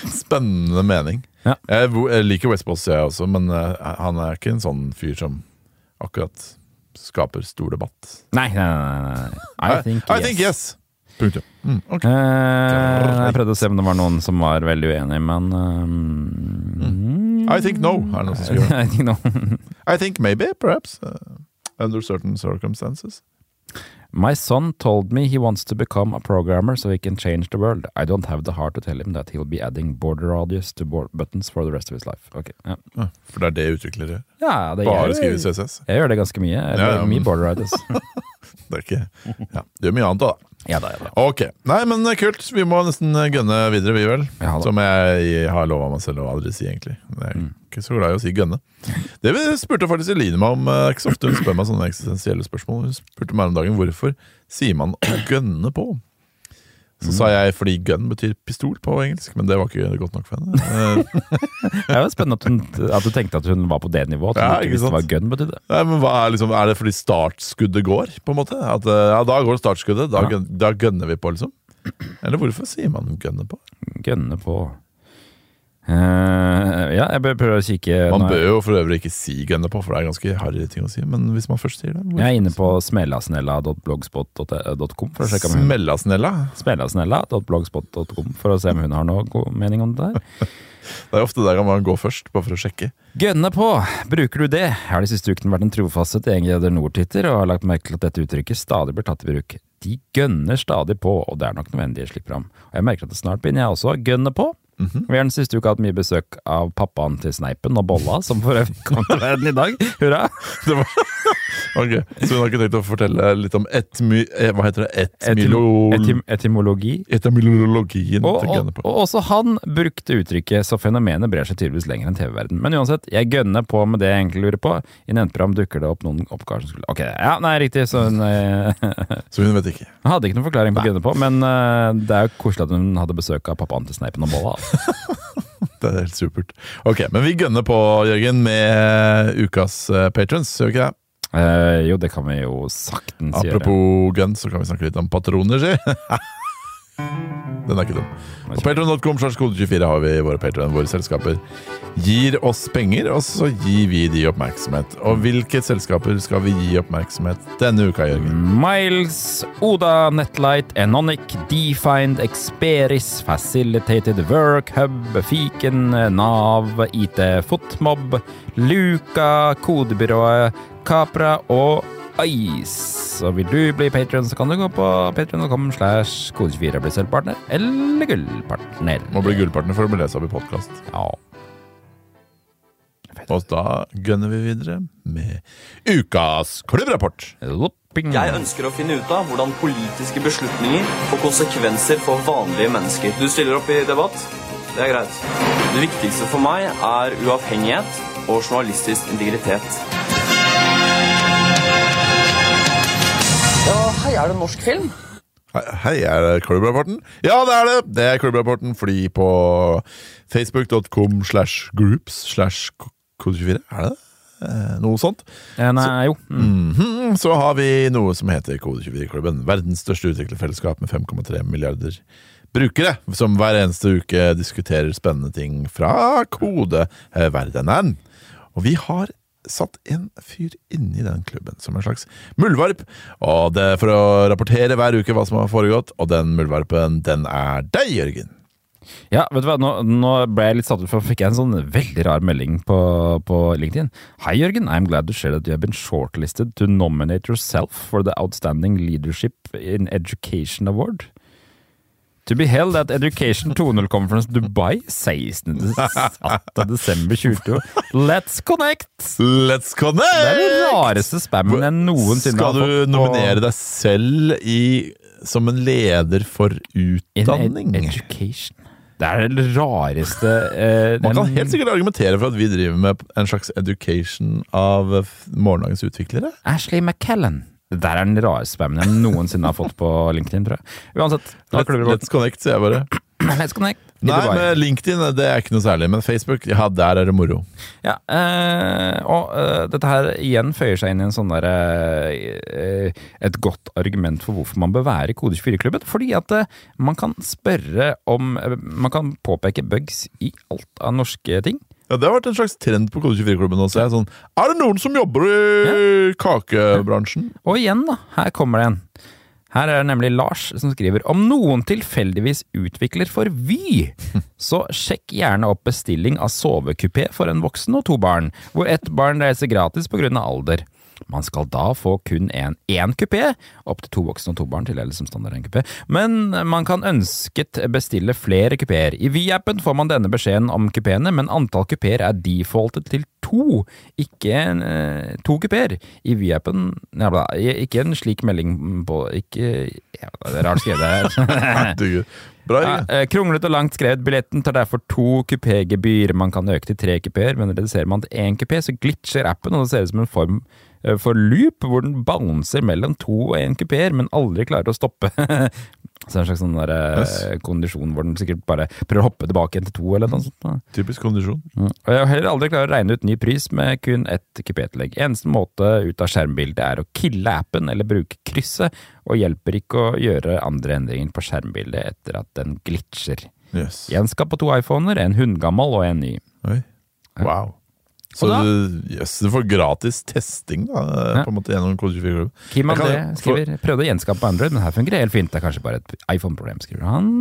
Spennende mening. Ja. Jeg, jeg liker Westboss, jeg også, men eh, han er ikke en sånn fyr som akkurat skaper stor debatt. Nei, nei, nei. nei. I think I yes. think yes. Punktum. Mm, okay. Eh, jeg prøvde å se om det var noen som var veldig uenig, men um, I think no, er det noen som skriver. I think no. I think maybe, perhaps. uh, under certain circumstances. My son told me he wants to become a programmer so he can change the world. I don't have the heart to tell him that he'll be adding border radius to board buttons for the rest of his life. Okay, ja. Ja, For det er det utviklere gjør. ja, det Bare skriver skrive CSS. jeg gjør det ganske mye. Eller Ja, ja, men- mye border radius. Det er ikke Ja, du gjør mye annet, da. ja da, ja da. Ok. Nei, men kult. Vi må nesten gønne videre, vi vel. Ja da. Som jeg har lova meg selv å aldri si, egentlig. Jeg er ikke så glad i å si gønne. Det vi spurte faktisk Eline meg om. eh, Ikke så ofte hun spør meg sånne eksistensielle spørsmål. Hun spurte meg om dagen hvorfor sier man å gønne på. Så sa jeg fordi gun betyr pistol på engelsk, men det var ikke godt nok for henne. Eh, Det er jo spennende at, hun, at du tenkte at hun var på det nivået. At hun Ja, ikke visste hva gun betydde. Nei, men Er liksom, er det fordi startskuddet går, på en måte? At eh, ja, Da går startskuddet, da, Ja. gun, da gønner vi på, liksom? Eller hvorfor sier man gønne på? Gønne på Eh, Ja, jeg bør prøve å kikke Man bør jo for øvrig ikke si gønne på, for det er ganske harry ting å si. Men hvis man først sier det Jeg er inne på smellasnella.blogspot.com for å sjekke om hun Smellasnella? Smellasnella.blogspot.com for å se om hun har noe mening om det der. Det er ofte der man går først, bare for å sjekke. Gønne på! Bruker du det? Jeg har de siste ukene vært en trofast tilgjenger Nord-titter, og har lagt merke til at dette uttrykket stadig blir tatt i bruk. De gønner stadig på, og det er nok nødvendig slipper fram. Og jeg merker at det snart begynner jeg også å gønne på. Mhm. Vi har den siste uka hatt mye besøk av pappaen til Sneipen og Bolla, som for øvrig kom til verden i dag. Hurra! Det var, ok, Så hun har ikke tenkt å fortelle litt om etmy... eh, Hva heter det? Etmilo... Etim etymologi. Etymologien Og, til og, på. og også han brukte uttrykket, så fenomenet brer seg tydeligvis lenger enn TV-verden. Men uansett, jeg gønner på med det jeg egentlig lurer på. I nevnte dukker det opp noen oppgaver som skulle Ok, ja, nei, riktig, så hun eh, Så hun vet ikke. hun hadde ikke noen forklaring på gønne på, men uh, det er jo koselig at hun hadde besøk av pappaen til Sneipen og Bolla. Det er helt supert. Ok, Men vi gønner på, Jørgen, med ukas uh, patrons, gjør vi ikke det? Eh, jo, det kan vi jo saktens gjøre. Apropos gun, så kan vi snakke litt om patroner, si. Den er ikke dum. På patron.com slash kode 24 har vi våre patron, våre selskaper gir oss penger, og så gir vi de oppmerksomhet. Og hvilke selskaper skal vi gi oppmerksomhet denne uka, Jørgen? Miles, Oda, Netlight, Enonic, Defined, Experis, Facilitated Work Hub, Fiken, Nav, IT Fotmob, Luka, Kodebyrået, Capra og Ice. Og vil du bli patrion, så kan du gå på patrion.com slash kode24 og bli sølvpartner eller gullpartner. Må bli gullpartner for å bli lest opp i podkast. Ja. Og da gønner vi videre med ukas klubbrapport. Jeg ønsker å finne ut av hvordan politiske beslutninger får konsekvenser for vanlige mennesker. Du stiller opp i debatt? Det er greit. Det viktigste for meg er uavhengighet og journalistisk integritet. Ja, hei, er det norsk film? Hei, Hei, er det klubbrapporten? Ja, det er det! Det er klubbrapporten, fordi på facebook.com slash groups slash kode24, er det det? Eh, Noe sånt. Eh, Nei, jo. Mm. Mhm, Så har vi noe som heter Kode24-klubben. Verdens største utviklerfellesskap med 5,3 milliarder brukere, som hver eneste uke diskuterer spennende ting fra kodeverdenen. Og vi har satt en fyr inni den klubben som en slags muldvarp. Og det er for å rapportere hver uke hva som har foregått, og den muldvarpen, den er deg, Jørgen. Ja, vet du hva, nå, nå ble jeg litt satt ut, for fikk jeg en sånn veldig rar melding på, på LinkedIn. Hei Jørgen, I'm glad to share that you have been shortlisted to nominate yourself for the Outstanding Leadership in Education Award. To be held at Education 2.0 Conference Dubai 16. desember 2020. Let's connect! Let's connect! Det er den rareste spammen jeg noensinne har fått. Skal du nominere deg selv i, som en leder for utdanning? In education. Det er det rareste eh, Man kan helt sikkert argumentere for at vi driver med en slags education av morgendagens utviklere. Ashley McKellen. Det der er den rareste spammen jeg noensinne har fått på LinkedIn, tror jeg. Uansett. Let's, connect, sier jeg bare. Let's connect. Nei, men LinkedIn det er ikke noe særlig. Men Facebook, ja, der er det moro. Ja, øh, og øh, dette her igjen føyer seg inn i en sånn derre øh, Et godt argument for hvorfor man bør være i Kode 24-klubben. Fordi at eh, man kan spørre om Man kan påpeke bugs i alt av norske ting. Ja, Det har vært en slags trend på Kode24-klubben også. Jeg er sånn, er det noen som jobber i kakebransjen? Og igjen, da. Her kommer det en. Her er det nemlig Lars som skriver om noen tilfeldigvis utvikler for Vy, så sjekk gjerne opp bestilling av sovekupé for en voksen og to barn, hvor ett barn reiser gratis av alder. Man skal da få kun en én kupé, opp til to voksne og to barn, til eller som standard en kupé. Men man kan ønsket bestille flere kupeer. I Vy-appen får man denne beskjeden om kupeene, men antall kupeer er defaultet til to, ikke en, eh, to kupeer. I Vy-appen Ikke en slik melding på Ikke ja, Det er rart skrevet her. Bra, Ja, eh, kronglet og langt skrevet. Billetten tar derfor to kupégebyr. Man kan øke til tre kupeer, men reduserer man til én kupé, så glitcher appen, og det ser ut som en form for loop, hvor den bouncer mellom to og én kupeer, men aldri klarer å stoppe. Så det er en slags sånn der, eh, Yes. kondisjon hvor den sikkert bare prøver å hoppe tilbake igjen til to, eller noe sånt. Typisk kondisjon. Mm. Og jeg har heller aldri klart å regne ut ny pris med kun ett kupétillegg. Eneste måte ut av skjermbildet er å kille appen eller bruke krysset, og hjelper ikke å gjøre andre endringer på skjermbildet etter at den glitcher. Yes. Gjenskap på to iPhoner, en hundegammel og en ny. Oi. Wow. Så yes, du får gratis testing da, Ja. på en måte gjennom Kode 24-klubben. Kim Jeg kan- André skriver prøvde å gjenskape på Android, men her fungerer helt fint. Det er kanskje bare et iPhone-problem, skriver han.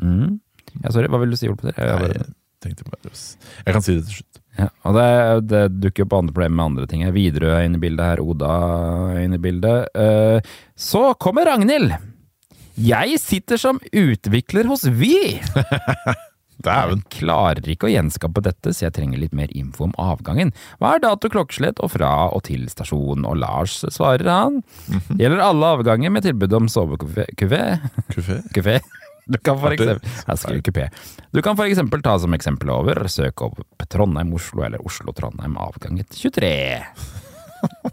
Mm. Ja, sorry, hva vil du si, Ole Petter? Jeg jeg tenkte bare Jeg kan si det til slutt. Ja, og det, det dukker opp andre problemer med andre ting. Widerøe er inne i bildet her, Oda er inne i bildet. Uh, så kommer Ragnhild! Jeg sitter som utvikler hos Vy! Dæven. Jeg klarer ikke å gjenskape dette, så jeg trenger litt mer info om avgangen. Hva er dato klokkeslett og fra og til stasjonen? Og Lars svarer han. Gjelder alle avganger med tilbud om? Kupé. Du kan for eksempel. Du kan for eksempel ta som eksempel over, søk opp Trondheim-Oslo eller Oslo-Trondheim avganget 23.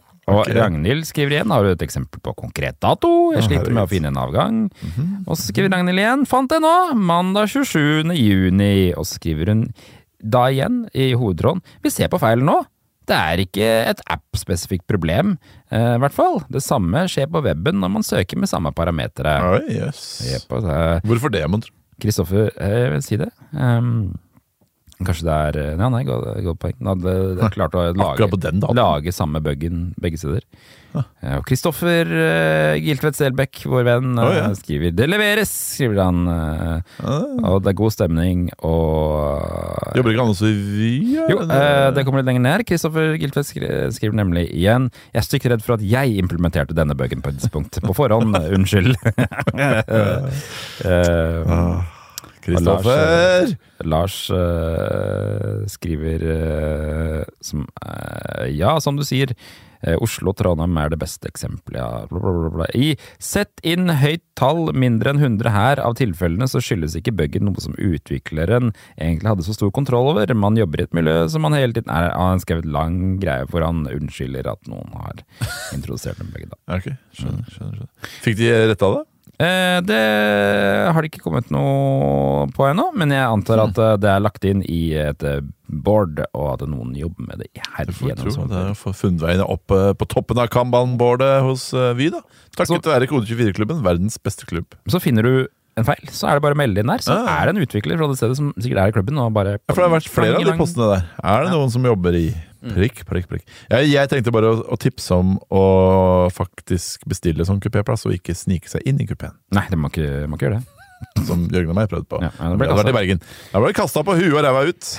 Og Ragnhild skriver igjen, har du et eksempel på konkret dato? Jeg sliter med å finne en avgang. Og så skriver Ragnhild igjen, fant jeg nå, mandag 27. juni. Og så skriver hun da igjen, i hovedtråden, vi ser på feilen nå. Det er ikke et app-spesifikt problem, eh, i hvert fall. Det samme skjer på weben når man søker med samme parametere. Oh, jøss. Yep, og så er Hvorfor det, mon tro? Kristoffer, eh, jeg vil si det. Um, kanskje det er eh, Ja, nei, godt, poeng. Han hadde det er klart å lage, den lage samme buggen begge steder. Ja. Kristoffer uh, Giltvedt Selbekk, vår venn, oh, ja. eh, skriver 'Det leveres', skriver han. Uh, og det er god stemning, og Jobber ikke han også i Vy? jo, uh, det kommer litt lenger ned. Kristoffer Giltvedt skri- skriver nemlig igjen Jeg er stygt redd for at jeg implementerte denne buggen på et tidspunkt. På forhånd, unnskyld. uh, Kristoffer! Lars eh, skriver uh, som uh, Ja, som du sier. Oslo og Trondheim er det beste eksempelet. Ja, bla, bla, bla, bla. I sett inn høyt tall, mindre enn 100 her, av tilfellene så skyldes ikke buggen noe som utvikleren egentlig hadde så stor kontroll over. Man jobber i et miljø som man hele tiden er Han har skrevet lang greie hvor han unnskylder at noen har introdusert den buggen. da. Okay, skjønner, skjønner, skjønner. Fikk de retta det? Eh, det har det ikke kommet noe på ennå, men jeg antar at eh, det er lagt inn i et eh, board, og at noen jobber med det Her får herigjennom. tro sånn. det er funnet veien opp på toppen av Kanban-boardet hos Vy, da. Takket være Kode24-klubben, verdens beste klubb. Så finner du en feil, så er det bare å melde inn der. Så Ja. er det en utvikler fra det stedet som sikkert er i klubben. Og bare Ja, for det har vært flere av de postene der. Er det Ja. noen som jobber i prikk, prikk, prikk? Jeg, jeg tenkte bare å, å tipse om å faktisk bestille sånn kupéplass, og ikke snike seg inn i kupeen. Nei, det må ikke, må ikke gjøre det. Som Jørgen og meg prøvde på. Ja, ja, det det ble ble vært i kastet. Bergen. Da ble det kasta på huet og ræva ut.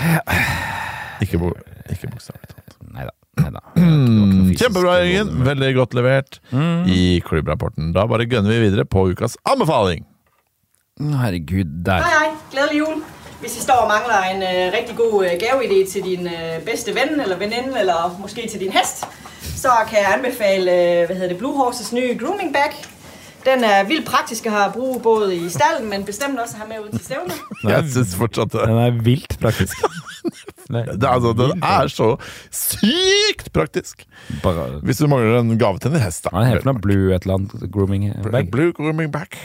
Ikke, bo, ikke bokstavelig talt. Nei da. Det Mm, Kjempebra, Jørgen. Veldig godt levert Mm. i klubbrapporten. Da bare gønner vi videre på ukas anbefaling. Herregud, der. Hei, hei. Gledelig jul. Hvis I står og mangler en øh, rigtig god øh, gaveidé til din øh, bedste ven eller veninde, eller måske til din hest, så kan jeg anbefale øh, hvad hedder det, Blue Horses nye grooming bag. Den er vildt praktisk at have brug både i stallen, men bestemt også at have med ud til stævner. Jeg synes fortsatt det. Den er vilt praktisk. Nei, det er, altså, Den er så sykt praktisk! bare, Hvis du mangler en gave til en hest, da. Han heter noe? Blue et eller annet grooming bag? Blue grooming back.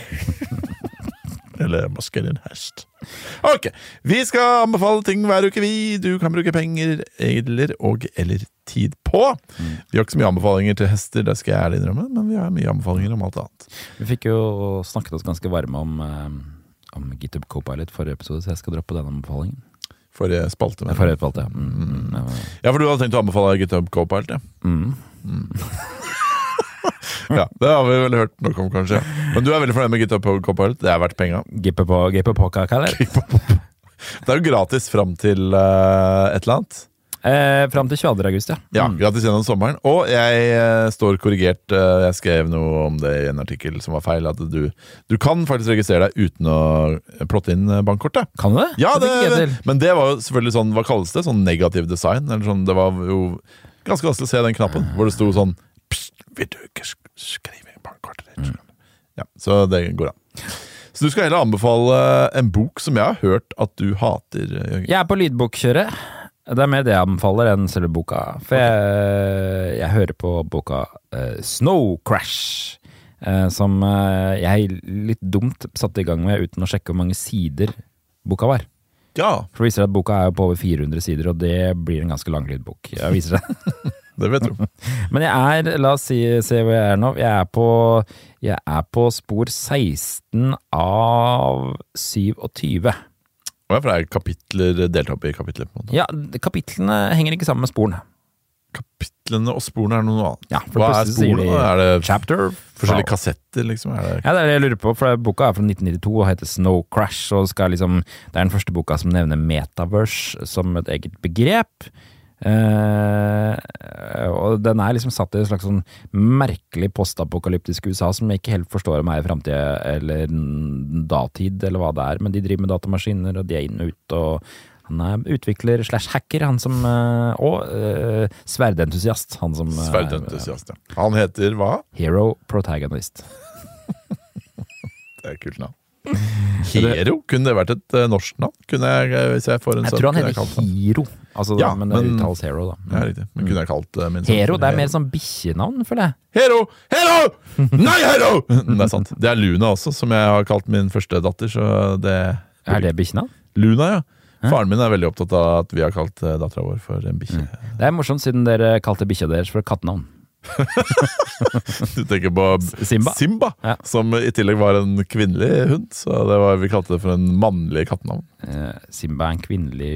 Eller måske en hest. Ok, vi skal anbefale ting hver uke, vi. Du kan bruke penger eller og eller tid på. Vi har ikke så mye anbefalinger til hester, det skal jeg ærlig innrømme, men vi har mye anbefalinger om alt annet. Vi fikk jo snakket oss ganske varme om, eh, om GitHub Copilot forrige episode, så jeg skal droppe den anbefalingen. Forrige spalte. Men. Forrige spalte, ja. Mm, mm, ja. Ja, for du hadde tenkt å anbefale GitHub Copilot, ja. Mm. ja. Det har vi vel hørt nok om, kanskje. Men du er veldig fornøyd med GitHub Copilot? Det er verdt penga. På, på, det? Er jo gratis fram til uh, et eller annet. Eh, Fram til 22. august, ja. Ja, Gratis gjennom sommeren. Og jeg eh, står korrigert. eh, jeg skrev noe om det i en artikkel som var feil. At du, du kan faktisk registrere deg uten å plotte inn eh, bankkortet. Kan du det? Ja, det, det men det var jo selvfølgelig sånn, hva kalles det? Sånn negativ design? Eller sånn, det var jo ganske vanskelig å se den knappen, hvor det sto sånn vil du ikke skrive inn bankkortet ditt? Mm. Ja, så det går an. Så du skal heller anbefale en bok som jeg har hørt at du hater, Jørgen. Jeg er på lydbokkjøret. Det er mer det jeg anbefaler enn selve boka. For jeg, jeg hører på boka uh, Snow Crash. eh, som eh, jeg litt dumt satte i gang med uten å sjekke hvor mange sider boka var. Ja, For det viser at boka er på over 400 sider, og det blir en ganske lang lydbok. Jeg viser seg. det vet du. Men jeg er, la oss si, se hvor jeg er nå. Jeg er på, jeg er på spor 16 av 27. Og for det er kapitler delt opp i kapitler. på en måte. Ja, kapitlene henger ikke sammen med sporene. Kapitlene og sporene er noe annet. Ja, Hva er sporene? de Er det Chapter forskjellige kassetter, liksom? Er det Ja, det er det jeg lurer på, for boka er fra 1992 og heter Snow Crash. og skal liksom, Det er den første boka som nevner metaverse som et eget begrep. Eh, og den er liksom satt i et slags sånn merkelig postapokalyptisk USA som jeg ikke helt forstår om er i framtida eller datid, eller hva det er. Men de driver med datamaskiner, og de er inn og ut. og han er utvikler slash hacker, han som eh, Og uh, sverdentusiast, han som Sverdentusiast, ja. Han heter hva? Hero protagonist. Det er et kult navn. Hero? Kunne det vært et eh, norsk navn? Kunne jeg, eh, hvis jeg får en Jeg sønn, tror han heter kalt Hiro, altså, Ja, men det uttales Hero, da. Ja, riktig. Men kunne jeg kalt uh, min sønn Hero, det er mer sånn bikkjenavn, føler jeg. Hero! Hero! Nei, Hero! Det er sant. Det er Luna også, som jeg har kalt min første datter. Så det Er det bikkjenavn? Luna, ja. Faren min er veldig opptatt av at vi har kalt dattera vår for en bikkje. Det er morsomt, siden dere kalte bikkja deres for kattenavn. Du tenker på Simba? Ja. som i tillegg var en kvinnelig hund. Så det var, vi kalte det for en mannlig kattenavn. Eh, Simba er en kvinnelig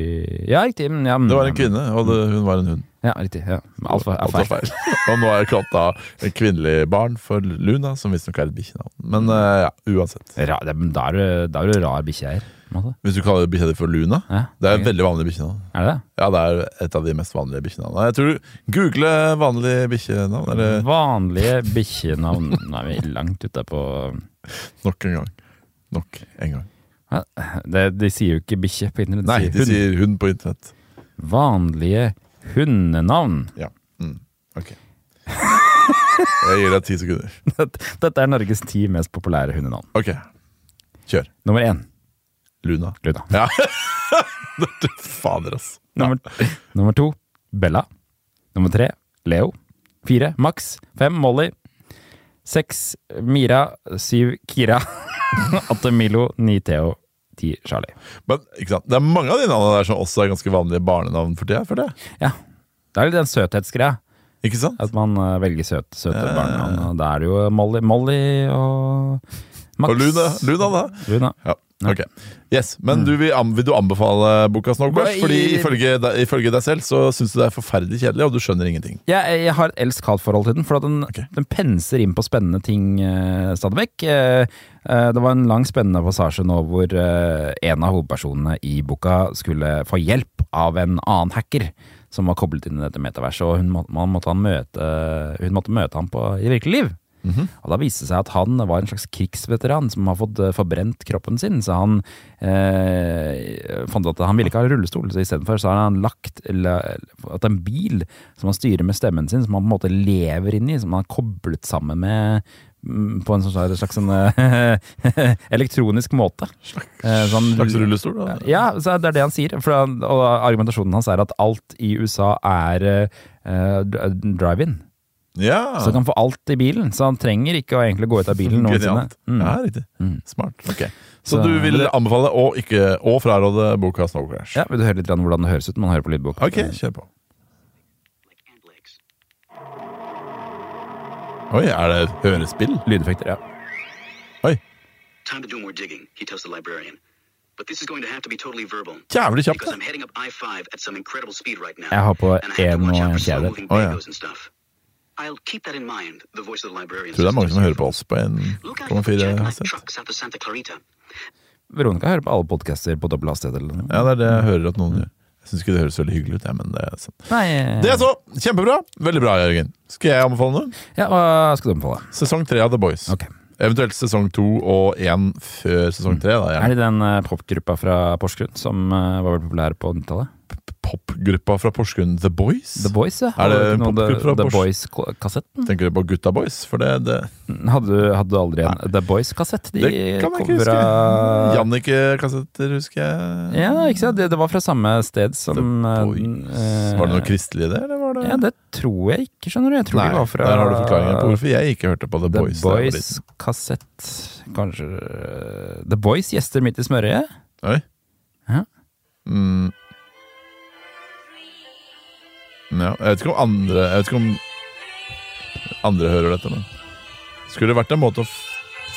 Ja, riktig. Ja, men- Det var en kvinne, og det, hun var en hund. Ja, riktig. Ja. Alt var, Alt er var feil. Og nå har jeg kalt av en kvinnelig barn for Luna, som visstnok er et bikkjenavn. Men eh, ja, uansett. Ra, det, men da er du- da er du rar måte. Hvis du kaller bikkja di for Luna, Ja, det er et veldig vanlig bikkjenavn. Er det det? Ja, det er et av de mest vanlige bikkjenavnene. Jeg tror du Google vanlige bikkjenavn, eller Vanlige bikkjenavn Nå er vi langt ute på nok en gang. Nok en gang. Ja, det, De sier jo ikke bikkje på internett, Nei, de hund. sier hund på internett. Vanlige hundenavn. Ja. Mm. Ok. Jeg gir deg ti sekunder. Dette er Norges ti mest populære hundenavn. Ok. Kjør. Nummer én Luna. Luna. Ja. Fader, ass. Nummer, nummer to Bella. Nummer tre Leo. Fire Max. Fem Molly. Seks Mira. Syv Kira. Åtte Milo. Ni Theo. Ti Charlie. Men det er mange av de navnene der som også er ganske vanlige barnenavn for tida. For det. Ja. Det er litt den søthetsgreia. Ikke sant? At man eh, velger søt, søte eh. barnenavn. Da er det jo Molly, Molly og Max. Og Luna, Luna da? Luna. Ja, ok. Yes, Men du vil, vil du anbefale boka Snow Crash? Hva i- Fordi ifølge, ifølge deg selv så syns du det er forferdelig kjedelig, og du skjønner ingenting. Jeg, jeg har et elsk-hat-forhold til den, for at den, okay. den penser inn på spennende ting uh, stadig vekk. Uh, uh, det var en lang, spennende passasje nå hvor eh, en av hovedpersonene i boka skulle få hjelp av en annen hacker som var koblet inn i dette metaverset, og hun, må, man måtte han møte, hun måtte møte ham på, i virkelig liv. Og Da viste det seg at han var en slags krigsveteran som har fått eh, forbrent kroppen sin. Så han eh, fant at han ville ikke ha rullestol, så istedenfor så har han lagt at en bil som han styrer med stemmen sin, som han på en måte lever inn i, som han har koblet sammen med mm, på en sånn slags, slags sånn, eh, elektronisk måte. Slags, sånn- Slags rullestol? Da. ja, så det er det han sier. For han, og argumentasjonen hans er at alt i USA er uh, drive-in. Ja, Så han kan få alt i bilen. Så han trenger ikke å egentlig gå ut av bilen noensinne. Mm. Ja, riktig. Smart. Ok. Så, Så- du vil anbefale å ikke og fraråde boka Snow Crash? Ja, Vil du høre litt om hvordan det høres ut når man hører på lydbok? Ok, kjør på. Oi, er det hørespill? Lydeffekter, ja. Oi, Time to do more digging, he tells the librarian. But this is going to have to be totally verbal. jævlig kjapt. Because. I'm heading up I-5 at some incredible speed right now. Jeg har på en og en fjeder. Oh, ja. Tror det er mange som hører på oss på Look out for 1,4 Cadillac hastighet. Veronica hører på alle podcaster på dobbel hastighet. eller noe. Ja, det er det jeg hører at noen gjør. Jeg syns ikke det høres veldig hyggelig ut, Ja, men det er sånn. Nei eh, Det er så! Kjempebra! Veldig bra, Jørgen. Skal jeg anbefale noe? Ja, Hva skal du anbefale? Sesong tre av The Boys. Ok. Eventuelt sesong to og én før sesong tre. Da, Er det den uh, popgruppa fra Porsgrunn som eh, var veldig populær på 90-tallet? Popgruppa fra Porsgrunn, The Boys. The Boys, ja. Er det en popgruppe fra The, The Boys-kassetten? Tenker du på Gutta Boys? For det, det Hadde, du- hadde du aldri en The Boys-kassett? De Det kan jeg ikke huske. huske. Jannicke-kassetter, husker jeg. Ja, ikke sant? Det, det var fra samme sted som The Boys. eh, Var det noe kristelig i det, eller var det Ja, det tror jeg ikke, skjønner du. Jeg tror Nei, det var fra der har du forklaringen på hvorfor jeg ikke hørte på The, The Boys. liten. Boys-kassett Kanskje eh, The Boys gjester midt i smørøyet? Oi. Ja. Mm. Ja, jeg vet ikke om andre Jeg vet ikke om andre hører dette, men Skulle det vært en måte å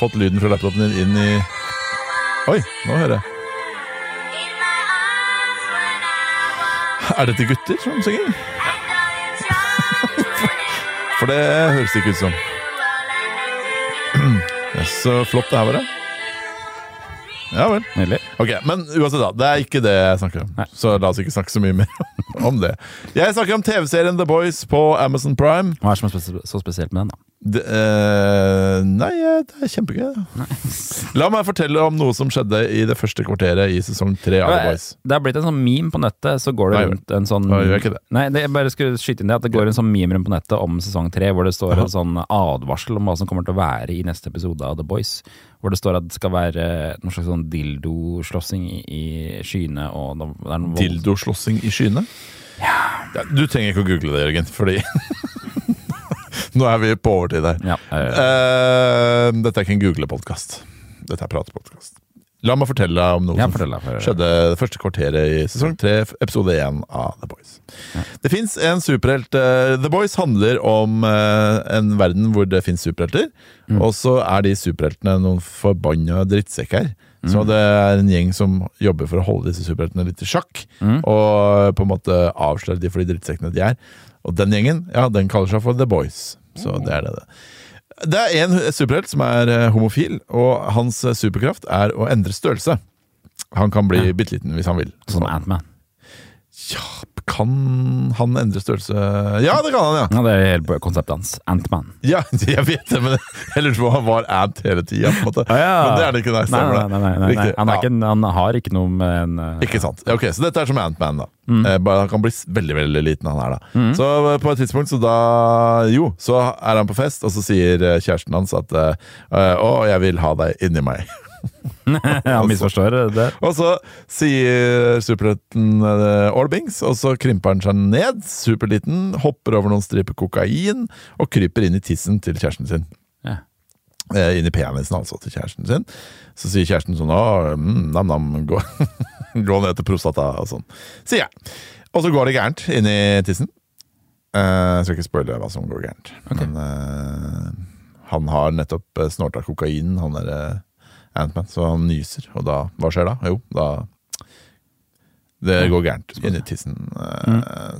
fått lyden fra laptopen din inn i Oi, nå hører jeg. Er dette gutter som synger? For det høres det ikke ut som. Ja, Så flott det her var, det. Ja vel. Nydelig. Ok, Men uansett, da. Det er ikke det jeg snakker om. Nei. Så la oss ikke snakke så mye mer om det. Jeg snakker om TV-serien The Boys på Amazon Prime. Hva er det som er spes så spesielt med den, da? Det, eh, nei, eh, det er kjempegøy. La meg fortelle om noe som skjedde i det første kvarteret i sesong tre av The Boys. Det har blitt en sånn meme på nettet, så går det Nei, rundt en sånn Nei, det. Nei, det, jeg bare skulle skyte inn det at det går en sånn meme rundt på nettet om sesong tre, hvor det står en sånn advarsel om hva som kommer til å være i neste episode av The Boys. Hvor det står at det skal være noe slags sånn dildoslåssing i, skyene og Dildoslåssing i skyene? Ja, du trenger ikke å google det, Jørgen, fordi Nå er vi på overtid her. Ja, ja, ja. Uh, dette er ikke en Google-podkast. Dette er pratepodkast. La meg fortelle deg om noe Ja, som skjedde det første kvarteret i sesong tre, episode én av The Boys. Det fins en superhelt eh, The Boys handler om eh, en verden hvor det fins superhelter. Mm. Og så er de superheltene noen forbanna drittsekker. Mm. Så det er en gjeng som jobber for å holde disse superheltene litt i sjakk. Mm. Og på en måte avsløre de for de drittsekkene de er. Og den gjengen, ja, den kaller seg for The Boys. Så det er det. det. Det er en superhelt som er eh, homofil, og hans eh, superkraft er å endre størrelse. Han kan bli bitte liten hvis han vil. sånn Ant-Man. Ja, kan han endre størrelse Ja, det kan han, ja! Ja, det er hele konseptet hans. Ant-Man. Ja, jeg vet det, men jeg lurte på om han var ant hele tida. Men det er det ikke, nei. Nei, nei, nei, nei. Han, er ikke, han har ikke noe med en uh, Ikke sant. Ok, Så dette er som Ant-Man, da. Mm. Eh, bare han kan bli veldig veldig liten, han her, da. Så eh, på et tidspunkt, så da Jo, så er han på fest, og så sier kjæresten hans at eh, Å, jeg vil ha deg inni meg. Han misforstår det. Og så sier superhelten uh, Orbings, og så krymper han seg ned, superliten, hopper over noen striper kokain og kryper inn i tissen til kjæresten sin. Ja. Eh, inn i penisen, altså, til kjæresten sin. Så sier kjæresten sånn mm, nam-nam, gå, gå ned til prostata, og sånn. Sier jeg. Og så går det gærent inn i tissen. Eh, jeg skal ikke spoile hva som går gærent. Men eh, han har nettopp uh, snorta kokain, han der uh, Ant-Man, så han nyser. Og da, hva skjer da? Jo, da Det går gærent inni tissen. eh,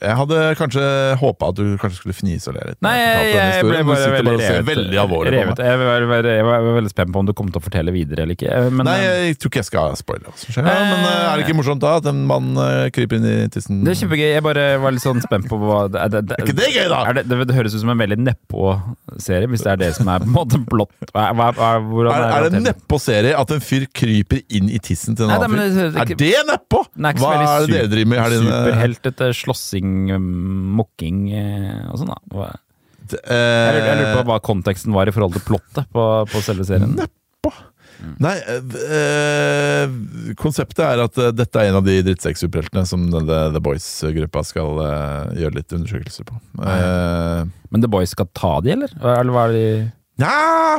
Jeg hadde kanskje håpa at du kanskje skulle fnise og le litt. Nei, jeg jeg, ble bare veldig bare revet. veldig alvorlig revet. Jeg var, var, jeg var veldig spent på om du kom til å fortelle videre eller ikke. eh, Men, Nei, eh, jeg tror ikke jeg skal spoile hva som skjer. Ja, men eh, er det ikke morsomt da at en mann kryper inn i tissen? det er kjempegøy. Jeg bare var litt sånn spent på hva det, det, det, Er ikke det gøy, da? det, det, høres ut som en veldig nedpå-serie, hvis det er det som er på en måte blått. Er, er det nedpå-serie at en fyr kryper inn i tissen til en annen fyr? Er det nedpå? Hva er det dere driver med her? Superheltete slåssing, mokking mokking og sånn, da. Eh, Jeg lurer, på hva konteksten var i forhold til plottet på, på selve serien. Mm. Nei, eh, eh, konseptet er at eh, dette er en av de drittsekk-superheltene som The, The Boys-gruppa skal øh, gjøre litt undersøkelser på. Uh, Men The Boys skal ta de, eller? Eller hva er det de ja,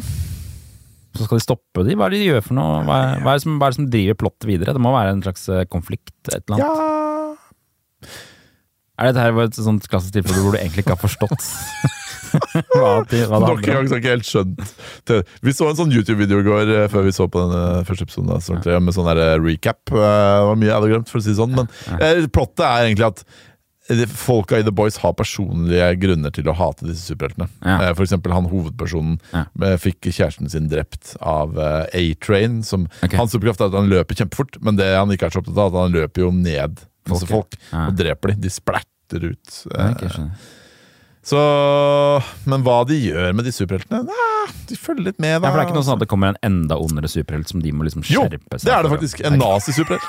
Så skal de stoppe de? Hva er det de gjør for noe? Hva er, hva er, det, som, hva er det som driver plottet videre? Det må være en slags eh, konflikt? Et eller annet. ja Er dette her et sånt klassisk tilfelle hvor du egentlig ikke har forstått hva, de, hva det Nok en gang har ikke helt skjønt det. Vi så en sånn YouTube-video i går eh, før vi så på den første episoden av sesong med sånn eh, recap. Eh, Det var mye jeg hadde glemt, for å si det sånn. Men eh, plottet er egentlig at folka i The Boys har personlige grunner til å hate disse superheltene. Ja. For eksempel han hovedpersonen Ja. fikk kjæresten sin drept av A-Train. Okay. Hans superkraft er at han løper kjempefort, men det han ikke er så opptatt av, at han løper jo ned masse Folk, folk ja. og dreper de. De splatter ut. Ja, eh, skjønner. Så Men hva de gjør med de superheltene Nei, De følger litt med, da. Ja, for det er ikke noe sånn at det kommer en enda ondere superhelt som de må liksom Jo, skjerpe seg det er det faktisk. En nazi-superhelt.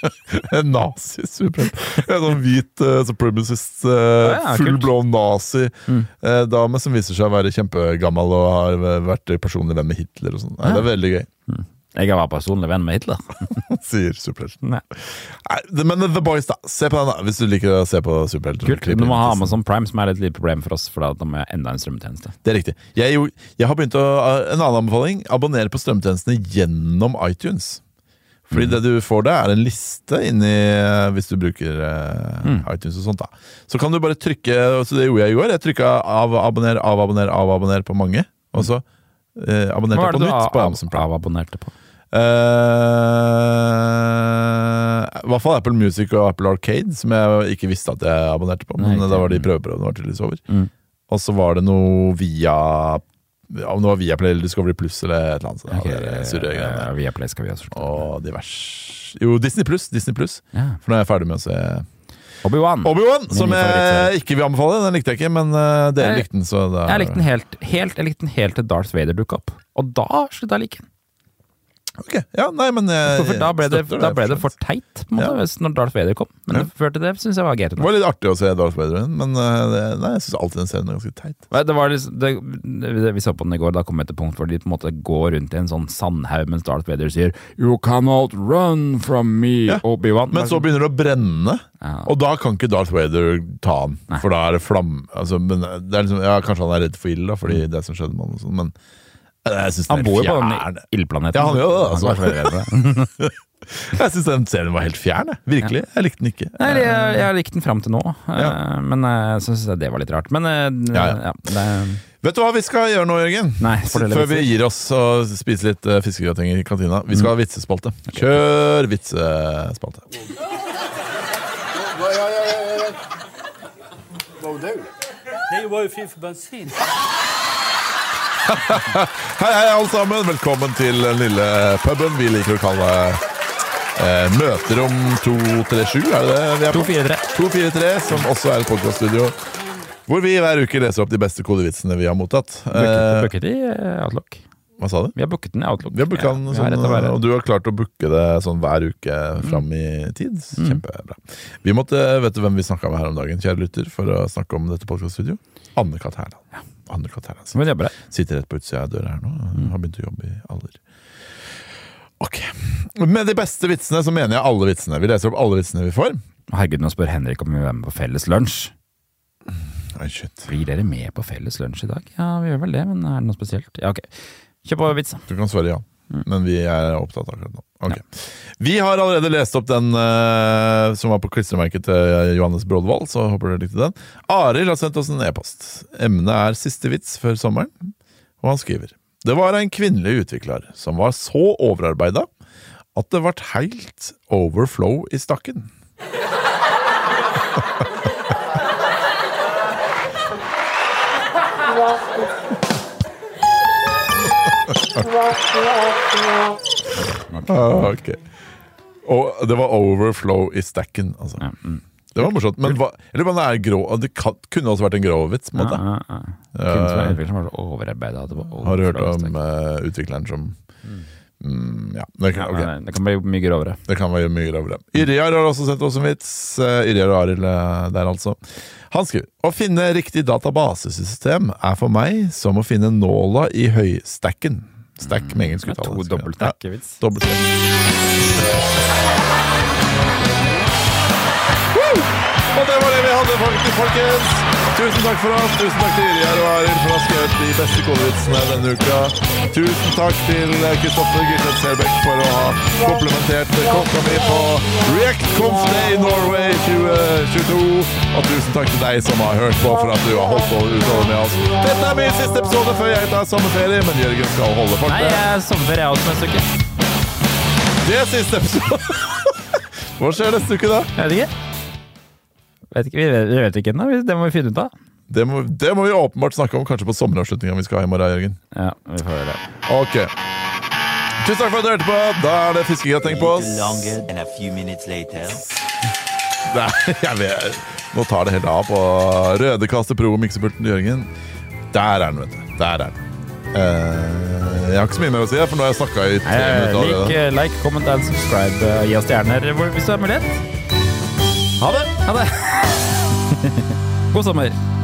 en nazi-superhelt. En sånn hvit uh, supremacist, uh, ja, full kult. blå nazi Mm. uh, som viser seg å være kjempegammel og har vært personlig venn med Hitler og sånn. Ja. Det er veldig gøy, Jeg var personlig venn med Hitler. sier superhelten. Men The Boys, da. Se på den, da, hvis du liker å se på superhelter. Kult. Du må ha med Amazon Prime, som er et lite problem for oss, for da må jeg enda en strømmetjeneste. Det er riktig. Jeg, jeg har begynt å En annen anbefaling. Abonner på strømtjenestene gjennom iTunes. Fordi Mm. det du får der, er en liste inni Hvis du bruker eh, Mm. iTunes og sånt. da Så kan du bare trykke Så det gjorde jeg i går. Jeg trykka av, abonner, av, abonner, av, abonner på mange. Og så eh, abonnerte jeg på nytt Hva av- det du avabonnerte på? Eh, I hvert fall Apple Music og Apple Arcade, som jeg ikke visste at jeg abonnerte på. Men Nei, da var de prøveprøvene var tydeligvis over. Mm. Og så var det noe via ja, Om det var Viaplay eller Discovery Pluss eller et eller annet. Så det greiene. ja, Viaplay skal vi også. Og divers Jo, Disney Pluss. Disney Pluss. Ja. For nå er jeg ferdig med å se Obi-Wan. Obi-Wan, som jeg ikke vil anbefale. Den likte jeg ikke, men eh, dere likte den, så da Jeg likte den helt, helt, jeg likte den helt til Darth Vader dukket opp. Og da slutta jeg å like den. Ok, ja, nei, men jeg, For da ble det, da ble det for teit, på en måte, Ja. når Darth Vader kom. Men Ja. før til det syns jeg var greit. Det var litt artig å se Darth Vader men eh, det, nei, jeg syns alltid den serien er ganske teit. Nei, Det var liksom, det, det, vi så på den i går, da kom vi til punkt hvor de på en måte går rundt i en sånn sandhaug mens Darth Vader sier You cannot run from me, Ja. Obi-Wan. Men så begynner det å brenne, Ja. og da kan ikke Darth Vader ta han. Nei. For da er det flam... Altså, men det er liksom, ja, kanskje han er redd for ild, da, fordi det som skjedde med han og sånn, men eh, jeg Mm. Han bor jo på den ildplaneten. Ja, han gjør det, altså. Så. Jeg syns den serien var helt fjern, jeg. Virkelig. Jeg likte den ikke. Nei, jeg, jeg likte den fram til nå, Ja. eh, men jeg syns det var litt rart. Men eh, Ja, ja, ja. det, Vet du hva vi skal gjøre nå, Jørgen? Nei, Før vi gir oss og spiser litt fiskegrateng i kantina. Vi skal ha vitsespalte. Kjør vitsespalte. Det var jo fint for bensin. Hei, hei, alle sammen. Velkommen til den lille puben vi liker å kalle eh, Møterom 237. Er det det vi er på? 243. 243, som også er et podcaststudio. Hvor vi hver uke leser opp de beste kodevitsene vi har mottatt. Booket, Eh, i eh, Outlook. hva sa du? Vi har booket den i Outlook. Vi har booka den Ja, sånn, å være- og du har klart å booke det sånn hver uke fram i tid. Kjempebra. Vi måtte, Vet du hvem vi snakka med her om dagen, kjære lytter, for å snakke om dette podcaststudio? Anne-Kat. Hærland. Anne-Kat. her, altså. Men jobber her. sitter rett på utsida av døra her nå. Har begynt å jobbe i alder. Ok. Med de beste vitsene så mener jeg alle vitsene. Vi leser opp alle vitsene vi får. Herregud, nå spør Henrik om vi vil være med på felles lunsj. Oi, shit. Blir dere med på felles lunsj i dag? Ja, vi gjør vel det, men er det noe spesielt? Ja, ok. Kjør på vits. Du kan svare ja. Men vi er opptatt akkurat nå. Ok. Vi har allerede lest opp den uh, som var på klistremerket til Johannes Brodvold. så håper dere likte den. Arild har sendt oss en e-post. Emnet er siste vits før sommeren, og han skriver Det var en kvinnelig utvikler som var så overarbeida at det ble helt overflow i stakken. Ah, ok. Og det var overflow i stacken, altså. Ja, mm. Det var morsomt. Men hva, eller om det er grå Det kan, kunne også vært en grov vits. på en måte. Ja, ja, ja. Kunne som var utvikler som var så overarbeida. at det var Har du hørt om uh, utvikleren som mm, Ja, det kan, okay. Det kan bli mye grovere. Det kan være mye grovere. Yrjar har også sett oss en vits. Uh, og Arild eh, der, altså. Han skriver Å finne riktig databasesystem er for meg som å finne nåla i høystacken. Stack med engelsk uttale. to dobbeltstack-vits. Ja. Og det var det vi hadde, faktisk, folkens. Tusen takk for oss. Tusen takk til Yrjar og Arild for å ha skrevet de beste kodevitsene denne uka. Tusen takk til Kristoffer Gildet Selbekk for å ha komplementert kokka mi på React Conf Day Norway 2022. Og tusen takk til deg som har hørt på for at du har holdt på utover med oss. Dette er min siste episode før jeg tar sommerferie, men Jørgen skal holde Nei, fortet. jeg sommerferie jeg også neste uke. Det er siste episode. Hva skjer neste uke, da? Jeg vet ikke. Vet ikke, vi, vet, vet ikke ennå. Det må vi finne ut av. Det må, det må vi åpenbart snakke om kanskje på sommeravslutninga vi skal ha i morgen, Jørgen. Ja, vi får gjøre det. Ok. Tusen takk for at du hørte på. Da er det fiskegrateng på oss. er, jeg vet, nå tar det helt av på Rødekaster Pro miksepulten til Jørgen. Der er den, vet du. Der er den. Uh, jeg har ikke så mye mer å si, for nå har jeg snakka i tre minutter Like, like, comment and subscribe. eh, Gi oss stjerner hvis du har mulighet. Ha det! Ha det! God sommer!